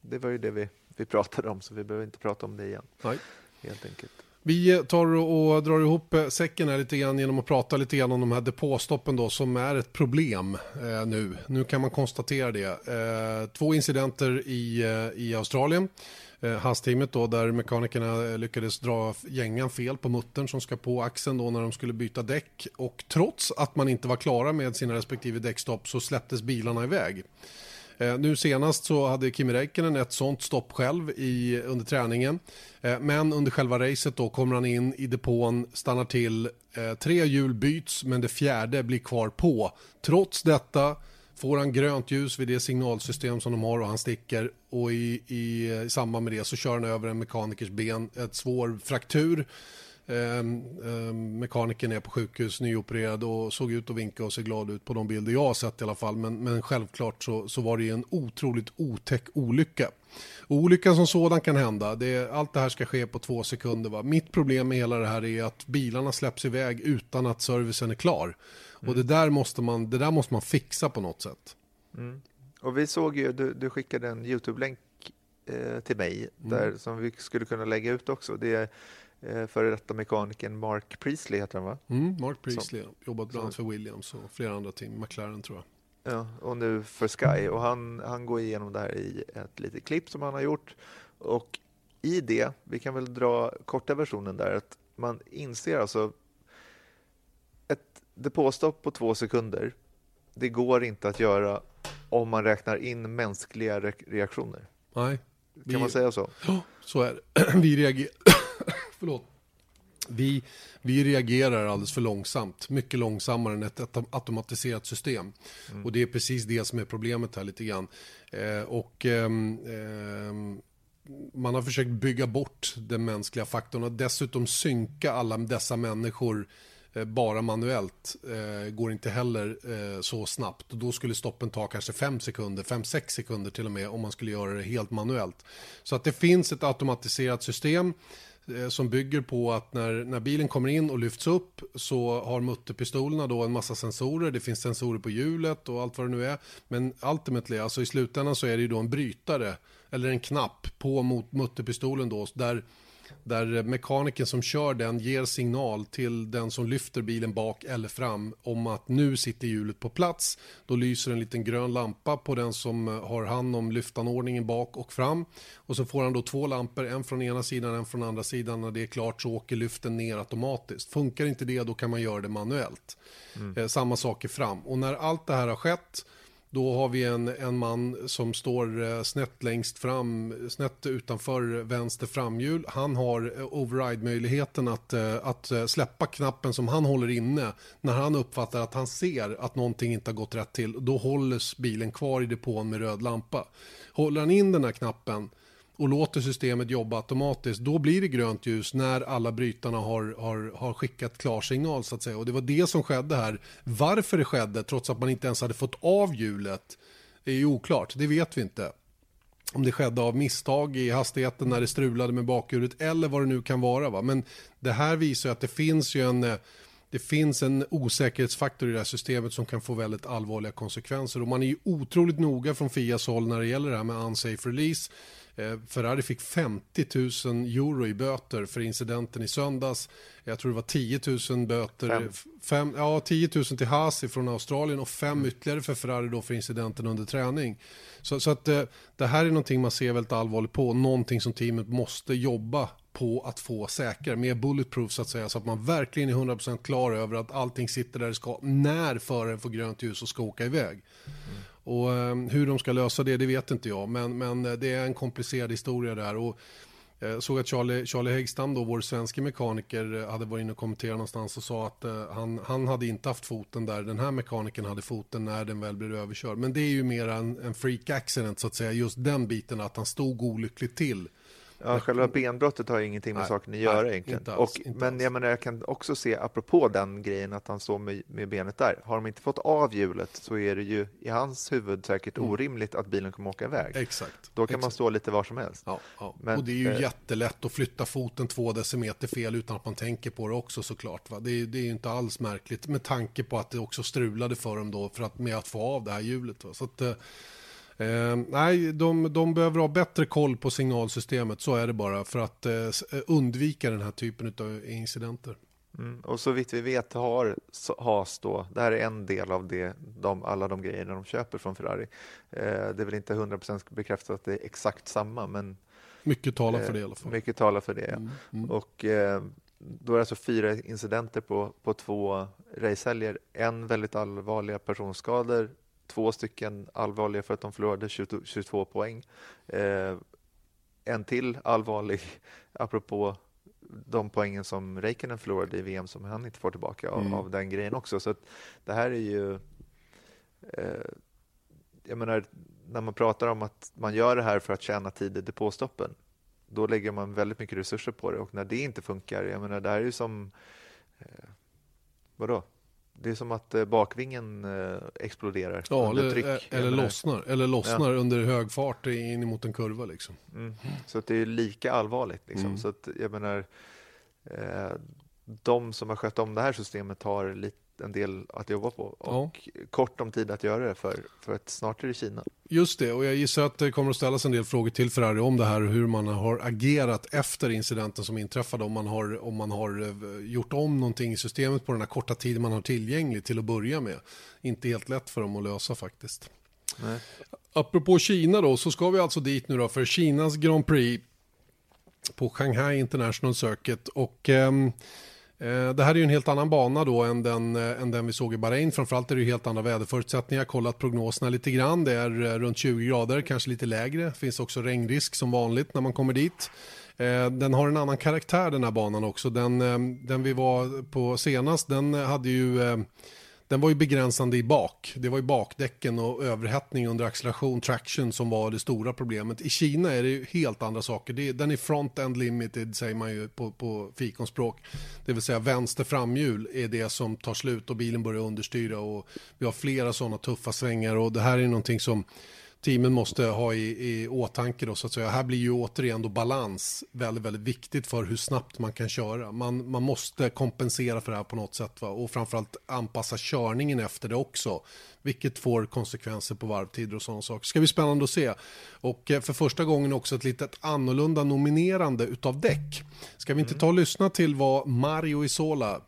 Speaker 2: det var ju det vi, vi pratade om, så vi behöver inte prata om det igen.
Speaker 1: Nej.
Speaker 2: Helt enkelt.
Speaker 1: Vi tar och drar ihop eh, säcken här lite grann genom att prata lite grann om de här depåstoppen då som är ett problem eh, nu. Nu kan man konstatera det. Eh, två incidenter i, eh, i Australien. Eh, Hassteamet då där mekanikerna lyckades dra gängan fel på muttern som ska på axeln då när de skulle byta däck. Och trots att man inte var klara med sina respektive däckstopp så släpptes bilarna iväg. Eh, nu senast så hade Kimi Räikkönen ett sånt stopp själv i, under träningen. Eh, men under själva racet då kommer han in i depån, stannar till, eh, tre hjul byts men det fjärde blir kvar på. Trots detta får han grönt ljus vid det signalsystem som de har och han sticker och i, i, i samband med det så kör han över en mekanikers ben, ett svår fraktur mekanikern är på sjukhus, nyopererad och såg ut att vinka och se glad ut på de bilder jag har sett i alla fall. Men, men självklart så, så var det en otroligt otäck olycka. olyckan som sådan kan hända. Det, allt det här ska ske på två sekunder. Va? Mitt problem med hela det här är att bilarna släpps iväg utan att servicen är klar. Mm. Och det där, måste man, det där måste man fixa på något sätt.
Speaker 2: Mm. Och vi såg ju, du, du skickade en YouTube-länk eh, till mig mm. där, som vi skulle kunna lägga ut också. Det är före detta mekanikern Mark Priestley heter han va?
Speaker 1: Mm, Mark Priestley, som, jobbat bland annat för Williams och flera andra team, McLaren tror jag.
Speaker 2: Ja, och nu för Sky och han, han går igenom det här i ett litet klipp som han har gjort och i det, vi kan väl dra korta versionen där, att man inser alltså ett depåstopp på två sekunder, det går inte att göra om man räknar in mänskliga re reaktioner.
Speaker 1: Nej.
Speaker 2: Kan vi, man säga så?
Speaker 1: Ja, så är det. Vi reagerar, förlåt. Vi, vi reagerar alldeles för långsamt, mycket långsammare än ett automatiserat system. Mm. Och det är precis det som är problemet här lite grann. Eh, och eh, man har försökt bygga bort den mänskliga faktorn och dessutom synka alla dessa människor eh, bara manuellt eh, går inte heller eh, så snabbt. Och då skulle stoppen ta kanske 5 sekunder, 5-6 sekunder till och med om man skulle göra det helt manuellt. Så att det finns ett automatiserat system Eh, som bygger på att när, när bilen kommer in och lyfts upp så har mutterpistolerna då en massa sensorer. Det finns sensorer på hjulet och allt vad det nu är. Men ultimately, alltså i slutändan så är det ju då en brytare eller en knapp på mot mutterpistolen då där där mekaniken som kör den ger signal till den som lyfter bilen bak eller fram om att nu sitter hjulet på plats. Då lyser en liten grön lampa på den som har hand om lyftanordningen bak och fram. Och så får han då två lampor, en från ena sidan och en från andra sidan. När det är klart så åker lyften ner automatiskt. Funkar inte det då kan man göra det manuellt. Mm. Eh, samma sak är fram. Och när allt det här har skett då har vi en, en man som står eh, snett längst fram, snett utanför vänster framhjul. Han har eh, override-möjligheten att, eh, att släppa knappen som han håller inne när han uppfattar att han ser att någonting inte har gått rätt till. Då hålls bilen kvar i depån med röd lampa. Håller han in den här knappen och låter systemet jobba automatiskt, då blir det grönt ljus när alla brytarna har, har, har skickat klarsignal så att säga. Och det var det som skedde här. Varför det skedde, trots att man inte ens hade fått av hjulet, är ju oklart. Det vet vi inte. Om det skedde av misstag i hastigheten när det strulade med bakhjulet eller vad det nu kan vara. Va? Men det här visar att det finns ju en det finns en osäkerhetsfaktor i det här systemet som kan få väldigt allvarliga konsekvenser. Och man är ju otroligt noga från Fias håll när det gäller det här med unsafe release. Eh, Ferrari fick 50 000 euro i böter för incidenten i söndags. Jag tror det var 10 000 böter. Fem. Fem, ja, 10 000 till Haas från Australien och fem mm. ytterligare för Ferrari då för incidenten under träning. Så, så att eh, det här är någonting man ser väldigt allvarligt på. Någonting som teamet måste jobba på att få säkrare, mer bulletproof så att säga, så att man verkligen är 100% klar över att allting sitter där det ska när föraren får grönt ljus och ska åka iväg. Mm. Och ehm, hur de ska lösa det, det vet inte jag. Men, men eh, det är en komplicerad historia där. Och jag såg att Charlie, Charlie Häggstam, då, vår svenska mekaniker, eh, hade varit inne och kommenterat någonstans och sa att han, han hade inte haft foten där den här mekanikern hade foten när den väl blev överkörd. Men det är ju mer en, en freak accident så att säga, just den biten att han stod olyckligt till
Speaker 2: Ja, själva benbrottet har ingenting med nej, saken att göra nej, egentligen. Inte alls, och, inte men alls. jag, menar, jag kan också se, apropå den grejen att han står med, med, benet där, har de inte fått av hjulet så är det ju i hans huvud säkert mm. orimligt att bilen kommer åka iväg.
Speaker 1: Exakt.
Speaker 2: Då kan
Speaker 1: exakt.
Speaker 2: man stå lite var som helst.
Speaker 1: Ja, ja. Men, och det är ju eh, jättelätt att flytta foten två decimeter fel utan att man tänker på det också såklart. Va? Det, är, det är ju inte alls märkligt med tanke på att det också strulade för dem då för att, med att få av det här hjulet. Va? Så att, eh, Eh, nej, de, de behöver ha bättre koll på signalsystemet, så är det bara, för att eh, undvika den här typen av incidenter.
Speaker 2: Mm. Och så vitt vi vet har Haas då, det här är en del av det, de, alla de grejerna de köper från Ferrari. Eh, det är väl inte 100% bekräftat att det är exakt samma, men
Speaker 1: mycket talar för det i alla fall.
Speaker 2: Mycket talar för det, ja. Mm. Mm. Och eh, då är det alltså fyra incidenter på, på två racehelger. En väldigt allvarliga personskador, två stycken allvarliga för att de förlorade 22, 22 poäng. Eh, en till allvarlig, apropå de poängen som Räikkönen förlorade i VM som han inte får tillbaka av, mm. av den grejen också. Så det här är ju... Eh, jag menar, när man pratar om att man gör det här för att tjäna tid i depåstoppen, då lägger man väldigt mycket resurser på det och när det inte funkar, jag menar, det här är ju som... Eh, vadå? Det är som att eh, bakvingen eh, exploderar
Speaker 1: ja, under eller, tryck. Eh, eller lossnar, eller lossnar ja. under hög fart in mot en kurva. Liksom.
Speaker 2: Mm. Så att det är lika allvarligt. Liksom. Mm. Så att, jag menar, de som har skött om det här systemet har lite en del att jobba på och ja. kort om tid att göra det för, för att snart är det Kina.
Speaker 1: Just det, och jag gissar att det kommer att ställas en del frågor till Ferrari om det här och hur man har agerat efter incidenten som inträffade, om man har, om man har eh, gjort om någonting i systemet på den här korta tiden man har tillgänglig till att börja med. Inte helt lätt för dem att lösa faktiskt. Nej. Apropå Kina då, så ska vi alltså dit nu då för Kinas Grand Prix på Shanghai International Circuit och ehm, Eh, Eh, det här är ju en helt annan bana då än den, eh, än den vi såg i Bahrain. Framförallt är det ju helt andra väderförutsättningar. Kollat prognoserna lite grann. Det är eh, runt 20 grader, kanske lite lägre. Det finns också regnrisk som vanligt när man kommer dit. Den har en annan karaktär den här banan också. Den, den vi var på senast, den hade ju den var ju begränsande i bak. Det var ju bakdäcken och överhettning under acceleration, traction som var det stora problemet. I Kina är det ju helt andra saker. Det, den är front-end limited säger man ju på, på fikonspråk. Det vill säga vänster framhjul är det som tar slut och bilen börjar understyra och vi har flera sådana tuffa svängar och det här är någonting som teamen måste ha i, i åtanke då så att säga. Här blir ju återigen då balans väldigt, väldigt viktigt för hur snabbt man kan köra. Man, man måste kompensera för det här på något sätt va? och framförallt anpassa körningen efter det också. Vilket får konsekvenser på varvtider och sådana saker. Ska bli spännande att se. Och eh, för första gången också ett litet annorlunda nominerande utav däck. Ska vi inte ta och lyssna till vad Mario Isola,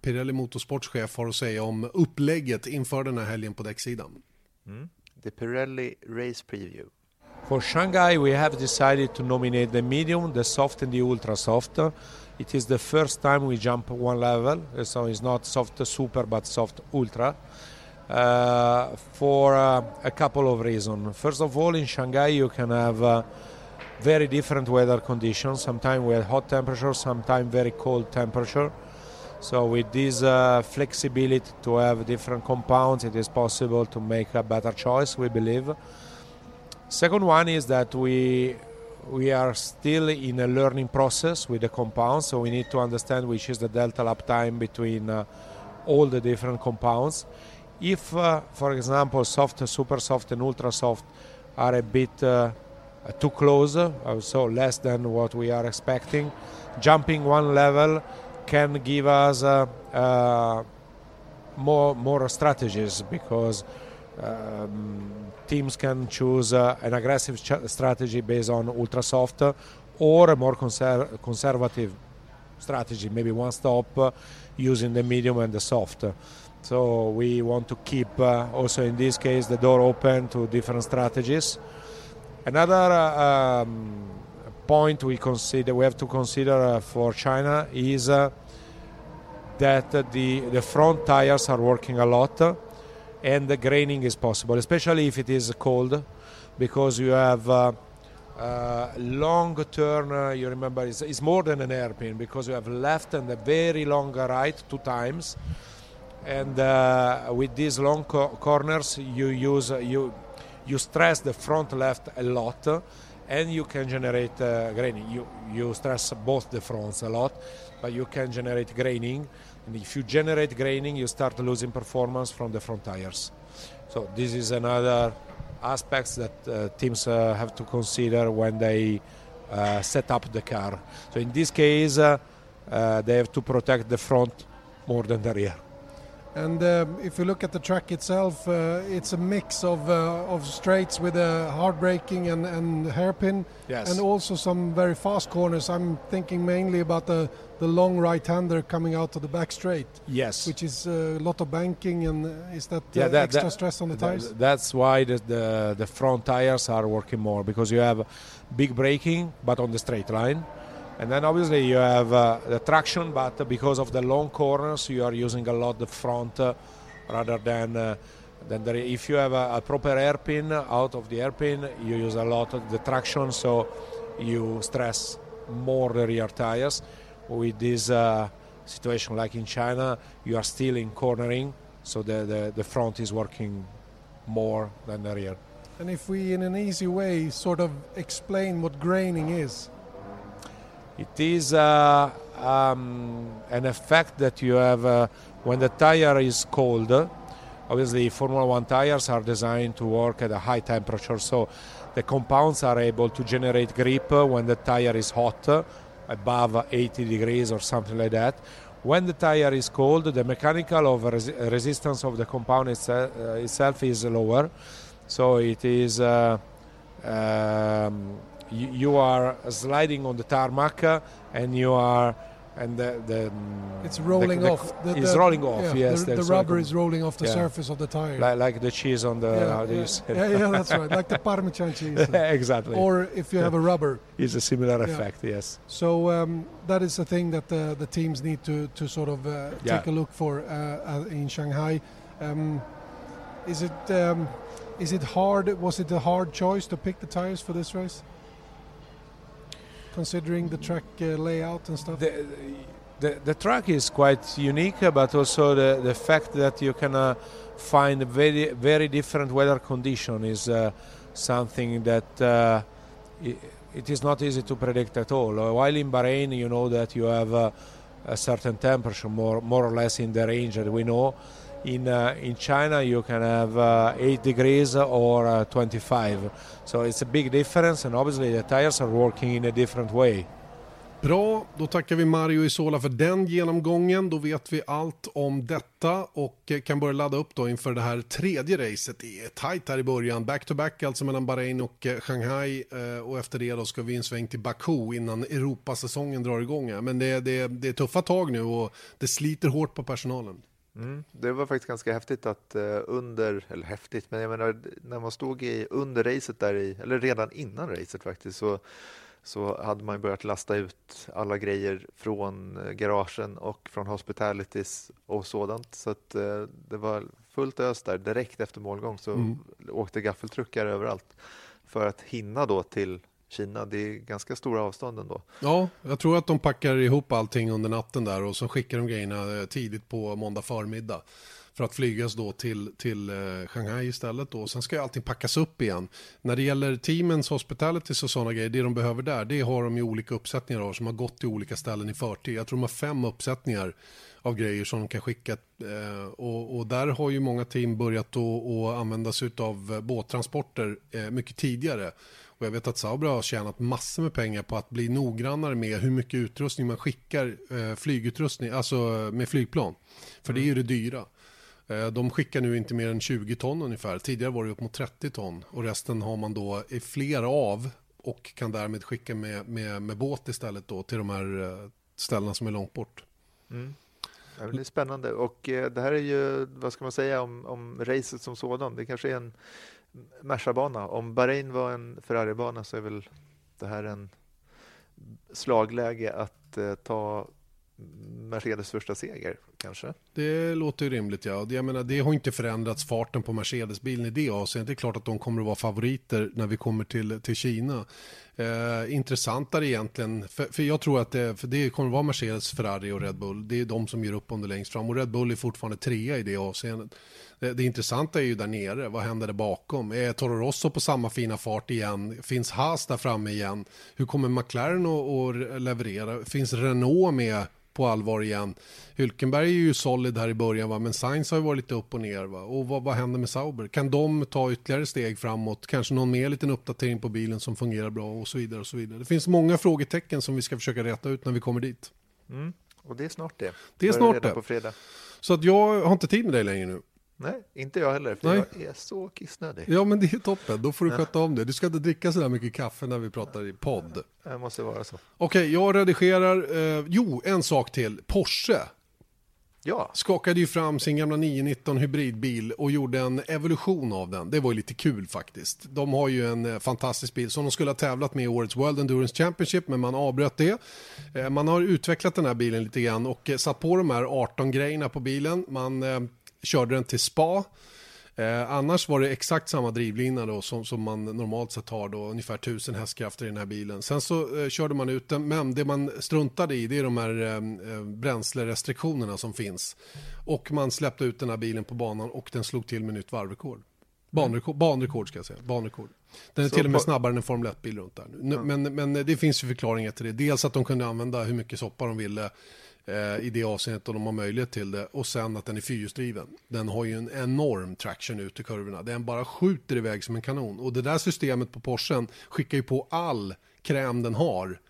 Speaker 1: Pirelli Motorsportschef, har att säga om upplägget inför den här helgen på däcksidan?
Speaker 2: Mm. The Pirelli race preview.
Speaker 4: For Shanghai, we have decided to nominate the medium, the soft, and the ultra soft. It is the first time we jump one level, so it's not soft super but soft ultra. Uh, for uh, a couple of reasons. First of all, in Shanghai, you can have uh, very different weather conditions. Sometimes we have hot temperature, sometimes very cold temperature. So with this uh, flexibility to have different compounds, it is possible to make a better choice. We believe. Second one is that we we are still in a learning process with the compounds, so we need to understand which is the delta lap time between uh, all the different compounds. If, uh, for example, soft, super soft, and ultra soft are a bit uh, too close, uh, so less than what we are expecting, jumping one level can give us uh, uh, more more strategies because um, teams can choose uh, an aggressive strategy based on ultra soft or a more conser- conservative strategy, maybe one stop using the medium and the soft. So we want to keep uh, also in this case the door open to different strategies. Another uh, um, point we consider we have to consider uh, for China is uh, that the the front tires are working a lot and the graining is possible, especially if it is cold, because you have uh, uh, long turn. Uh, you remember, it's, it's, more than an hairpin because you have left and a very long right two times, and uh, with these long co- corners, you use you you stress the front left a lot and you can generate uh, graining. You, you stress both the fronts a lot, but you can generate graining. And if you generate graining, you start losing performance from the front tires. So this is another aspects that uh, teams uh, have to consider when they uh, set up the car. So in this case, uh, uh, they have to protect the front more than the rear.
Speaker 5: And um, if you look at the track itself, uh, it's a mix of uh, of straights with a hard braking and, and hairpin,
Speaker 4: yes.
Speaker 5: and also some very fast corners. I'm thinking mainly about the, the long right-hander coming out of the back straight.
Speaker 4: Yes,
Speaker 5: which is a lot of banking, and uh, is that,
Speaker 4: yeah, that
Speaker 5: extra
Speaker 4: that,
Speaker 5: stress on the
Speaker 4: that,
Speaker 5: tires?
Speaker 4: That's why the, the the front tires are working more because you have big braking, but on the straight line and then obviously you have uh, the traction, but because of the long corners, you are using a lot the front uh, rather than uh, than the, if you have a, a, proper airpin out of the airpin, you use a lot of the traction, so you stress more the rear tires. With this uh, situation like in China, you are still in cornering, so the, the, the front is working more than the rear.
Speaker 5: And if we, in an easy way, sort of explain what graining is.
Speaker 4: It is uh, um, an effect that you have uh, when the tire is cold. Obviously, Formula One tires are designed to work at a high temperature, so the compounds are able to generate grip when the tire is hot, above 80 degrees or something like that. When the tire is cold, the mechanical of res- resistance of the compound itse- uh, itself is lower, so it is. Uh, um, you, you are sliding on the tarmac uh, and you are and the, the
Speaker 5: it's rolling
Speaker 4: the, the,
Speaker 5: off.
Speaker 4: The, it's rolling off.
Speaker 5: Yeah,
Speaker 4: yes,
Speaker 5: the, the rubber like, is rolling off the yeah. surface of the tire,
Speaker 4: like, like, the cheese on the.
Speaker 5: Yeah, yeah, yeah, yeah, that's right, like the Parmesan cheese.
Speaker 4: exactly.
Speaker 5: Or if you have a rubber,
Speaker 4: it's a similar effect. Yes.
Speaker 5: So um, that is a thing that the, the teams need to to sort of uh, take a look for uh, in Shanghai. Um, is it um, is it hard? Was it a hard choice to pick the tires for this race? Considering the track uh, layout and stuff?
Speaker 4: The, the, the, track is quite unique, but also the, the fact that you can uh, find very very different weather condition is uh, something that uh, it, it is not easy to predict at all. Uh, while in Bahrain, you know that you have uh, a certain temperature, more more or less in the range that we know. In uh, in China, you can have uh, 8 degrees or uh, 25. So it's a big difference, and obviously the tires are working in a different way.
Speaker 1: Bra, då tackar vi Mario Isola för den genomgången. Då vet vi allt om detta och eh, kan börja ladda upp då inför det här tredje racet. Det är tajt här i början, back-to-back back, alltså mellan Bahrain och eh, Shanghai eh, och efter det då ska vi en sväng till Baku innan Europasäsongen drar igång. Men det, det, det är tuffa tag nu och det sliter hårt på personalen.
Speaker 2: Mm, det var faktiskt ganska häftigt att uh, under, eller häftigt, men jag menar när man stod i, under racet där i, eller redan innan racet faktiskt, så så hade man börjat lasta ut alla grejer från eh, garagen och från hospitalities och sådant. Så att, eh, det var fullt ös där. Direkt efter målgång så mm. åkte gaffeltruckar överallt för att hinna då till Kina. Det är ganska stora avstånd ändå.
Speaker 1: Ja, jag tror att de packar ihop allting under natten där och så skickar de grejerna eh, tidigt på måndag förmiddag för att flygas då till, till eh, Shanghai istället. Då. Sen ska ju allting packas upp igen. När det gäller teamens hospitalities och sådana grejer, det de behöver där, det har de ju olika uppsättningar av som har gått till olika ställen i förtid. Jag tror de har fem uppsättningar av grejer som de kan skicka. Eh, och, och, där har ju många team börjat att använda sig av båttransporter mycket tidigare. Och jag vet att Sauber har tjänat massor med pengar på att bli noggrannare med hur mycket utrustning man skickar, eh, flygutrustning, alltså med flygplan. För det är ju det dyra. Eh, de skickar nu inte mer än 20 ton ungefär. Tidigare var det upp mot 30 ton och resten har man då i flera av och kan därmed skicka med, med, med båt istället då till de här eh, ställena som är långt bort.
Speaker 2: Mm. Det är spännande och eh, det här är ju, vad ska man säga om, om racet som sådan? Det kanske är en Merca-bana. Om Bahrain var en Ferrari-bana så är väl det här en slagläge att eh, ta Mercedes första seger kanske?
Speaker 1: Det låter rimligt ja. Jag menar, det har inte förändrats farten på Mercedes-bilen i det avseendet. Det är klart att de kommer att vara favoriter när vi kommer till, till Kina. Eh, intressantare egentligen, för, för jag tror att det, för det kommer att vara Mercedes, Ferrari och Red Bull. Det är de som gör upp om det längst fram och Red Bull är fortfarande trea i det avseendet. Det, det intressanta är ju där nere, vad händer där bakom? Är Toro Rosso på samma fina fart igen? Finns Haas där framme igen? Hur kommer McLaren att, att leverera? Finns Renault med på allvar igen. Hülkenberg är ju solid här i början, va? men Sainz har ju varit lite upp och ner. Va? Och vad, vad händer med Sauber? Kan de ta ytterligare steg framåt? Kanske någon mer liten uppdatering på bilen som fungerar bra och så vidare. och så vidare. Det finns många frågetecken som vi ska försöka rätta ut när vi kommer dit.
Speaker 2: Mm. Och det är snart det.
Speaker 1: Det är snart det.
Speaker 2: På fredag.
Speaker 1: Så att jag har inte tid med dig längre nu.
Speaker 2: Nej, inte jag heller, för Nej. jag är så kissnödig.
Speaker 1: Ja, men det är toppen. Då får du sköta om det. Du ska inte dricka så där mycket kaffe när vi pratar i podd.
Speaker 2: Det måste vara så.
Speaker 1: Okej, okay, jag redigerar. Eh, jo, en sak till. Porsche.
Speaker 2: Ja.
Speaker 1: Skakade ju fram sin gamla 919 hybridbil och gjorde en evolution av den. Det var ju lite kul faktiskt. De har ju en eh, fantastisk bil som de skulle ha tävlat med i årets World Endurance Championship men man avbröt det. Eh, man har utvecklat den här bilen lite grann och eh, satt på de här 18 grejerna på bilen. Man körde den till spa. Eh, annars var det exakt samma drivlina då som, som man normalt sett har då, ungefär 1000 hästkrafter i den här bilen. Sen så eh, körde man ut den, men det man struntade i det är de här eh, eh bränslerestriktionerna som finns. Och man släppte ut den här bilen på banan och den slog till med nytt varvrekord. Banrekord, banrekord ska jag säga, banrekord. Den är så till och med snabbare än en Formel 1-bil runt där. Nu. Ja. Men, men det finns ju förklaringar till det. Dels att de kunde använda hur mycket soppa de ville eh, i det avseendet och de har möjlighet till det. Och sen att den är fyrhjulsdriven. Den har ju en enorm traction ut i kurvorna. Den bara skjuter iväg som en kanon. Och det där systemet på Porschen skickar ju på all kräm den har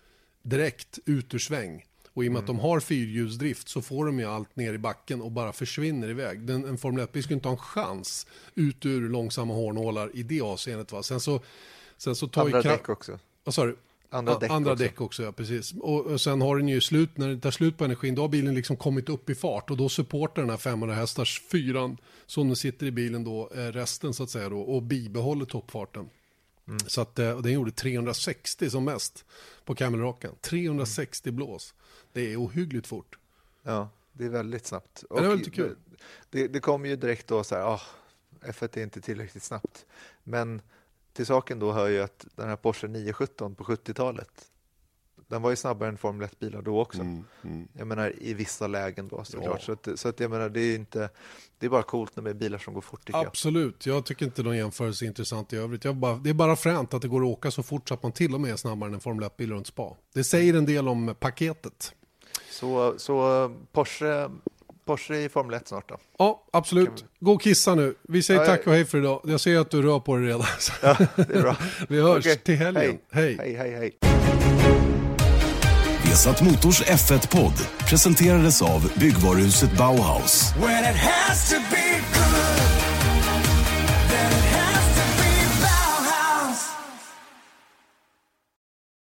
Speaker 1: direkt ut ur sväng. Och i och med mm. att de har fyrhjulsdrift så får de ju allt ner i backen och bara försvinner iväg. Den, en Formel 1-bil skulle inte ha en chans ut ur långsamma hårnålar i det avseendet. Va? Sen så, sen så tar
Speaker 2: Andra däck också.
Speaker 1: Vad sa du?
Speaker 2: Andra däck
Speaker 1: andra
Speaker 2: också.
Speaker 1: Däck också ja, precis. Och, och, sen har den ju slut, när det tar slut på energin, då har bilen liksom kommit upp i fart och då supportar den här 500 hästars fyran som nu sitter i bilen då, eh, resten så att säga då, och bibehåller toppfarten. Mm. Så att eh, den gjorde 360 som mest på Camelraken. 360 mm. blås. Det är ohyggligt fort.
Speaker 2: Ja, det är väldigt snabbt.
Speaker 1: Och det är väldigt kul.
Speaker 2: Det, det kommer ju direkt då så här, ah, F1 är inte tillräckligt snabbt. Men till saken då hör ju att den här Porsche 917 på 70-talet Den var ju snabbare än Formel 1-bilar då också.
Speaker 1: Mm, mm.
Speaker 2: Jag menar i vissa lägen då såklart.
Speaker 1: Ja.
Speaker 2: Så, att, så att jag menar det är inte, det är bara coolt med bilar som går fort tycker jag.
Speaker 1: Absolut, jag tycker inte någon jämförelse är intressant i övrigt. Jag bara, det är bara fränt att det går att åka så fort så att man till och med är snabbare än en Formel 1-bil runt spa. Det säger en del om paketet.
Speaker 2: Så, så Porsche, Porsche i Formel 1 snart då.
Speaker 1: Ja, absolut. Gå och kissa nu. Vi säger
Speaker 2: Ja,
Speaker 1: tack och hej för idag. Jag ser att du rör på dig redan.
Speaker 2: Ja, det är bra.
Speaker 1: Vi hörs
Speaker 2: Okej,
Speaker 1: till helgen.
Speaker 2: Hej,
Speaker 1: hej.
Speaker 2: hej, hej. hej.
Speaker 6: Vesat Motors F1-podd presenterades av byggvaruhuset Bauhaus.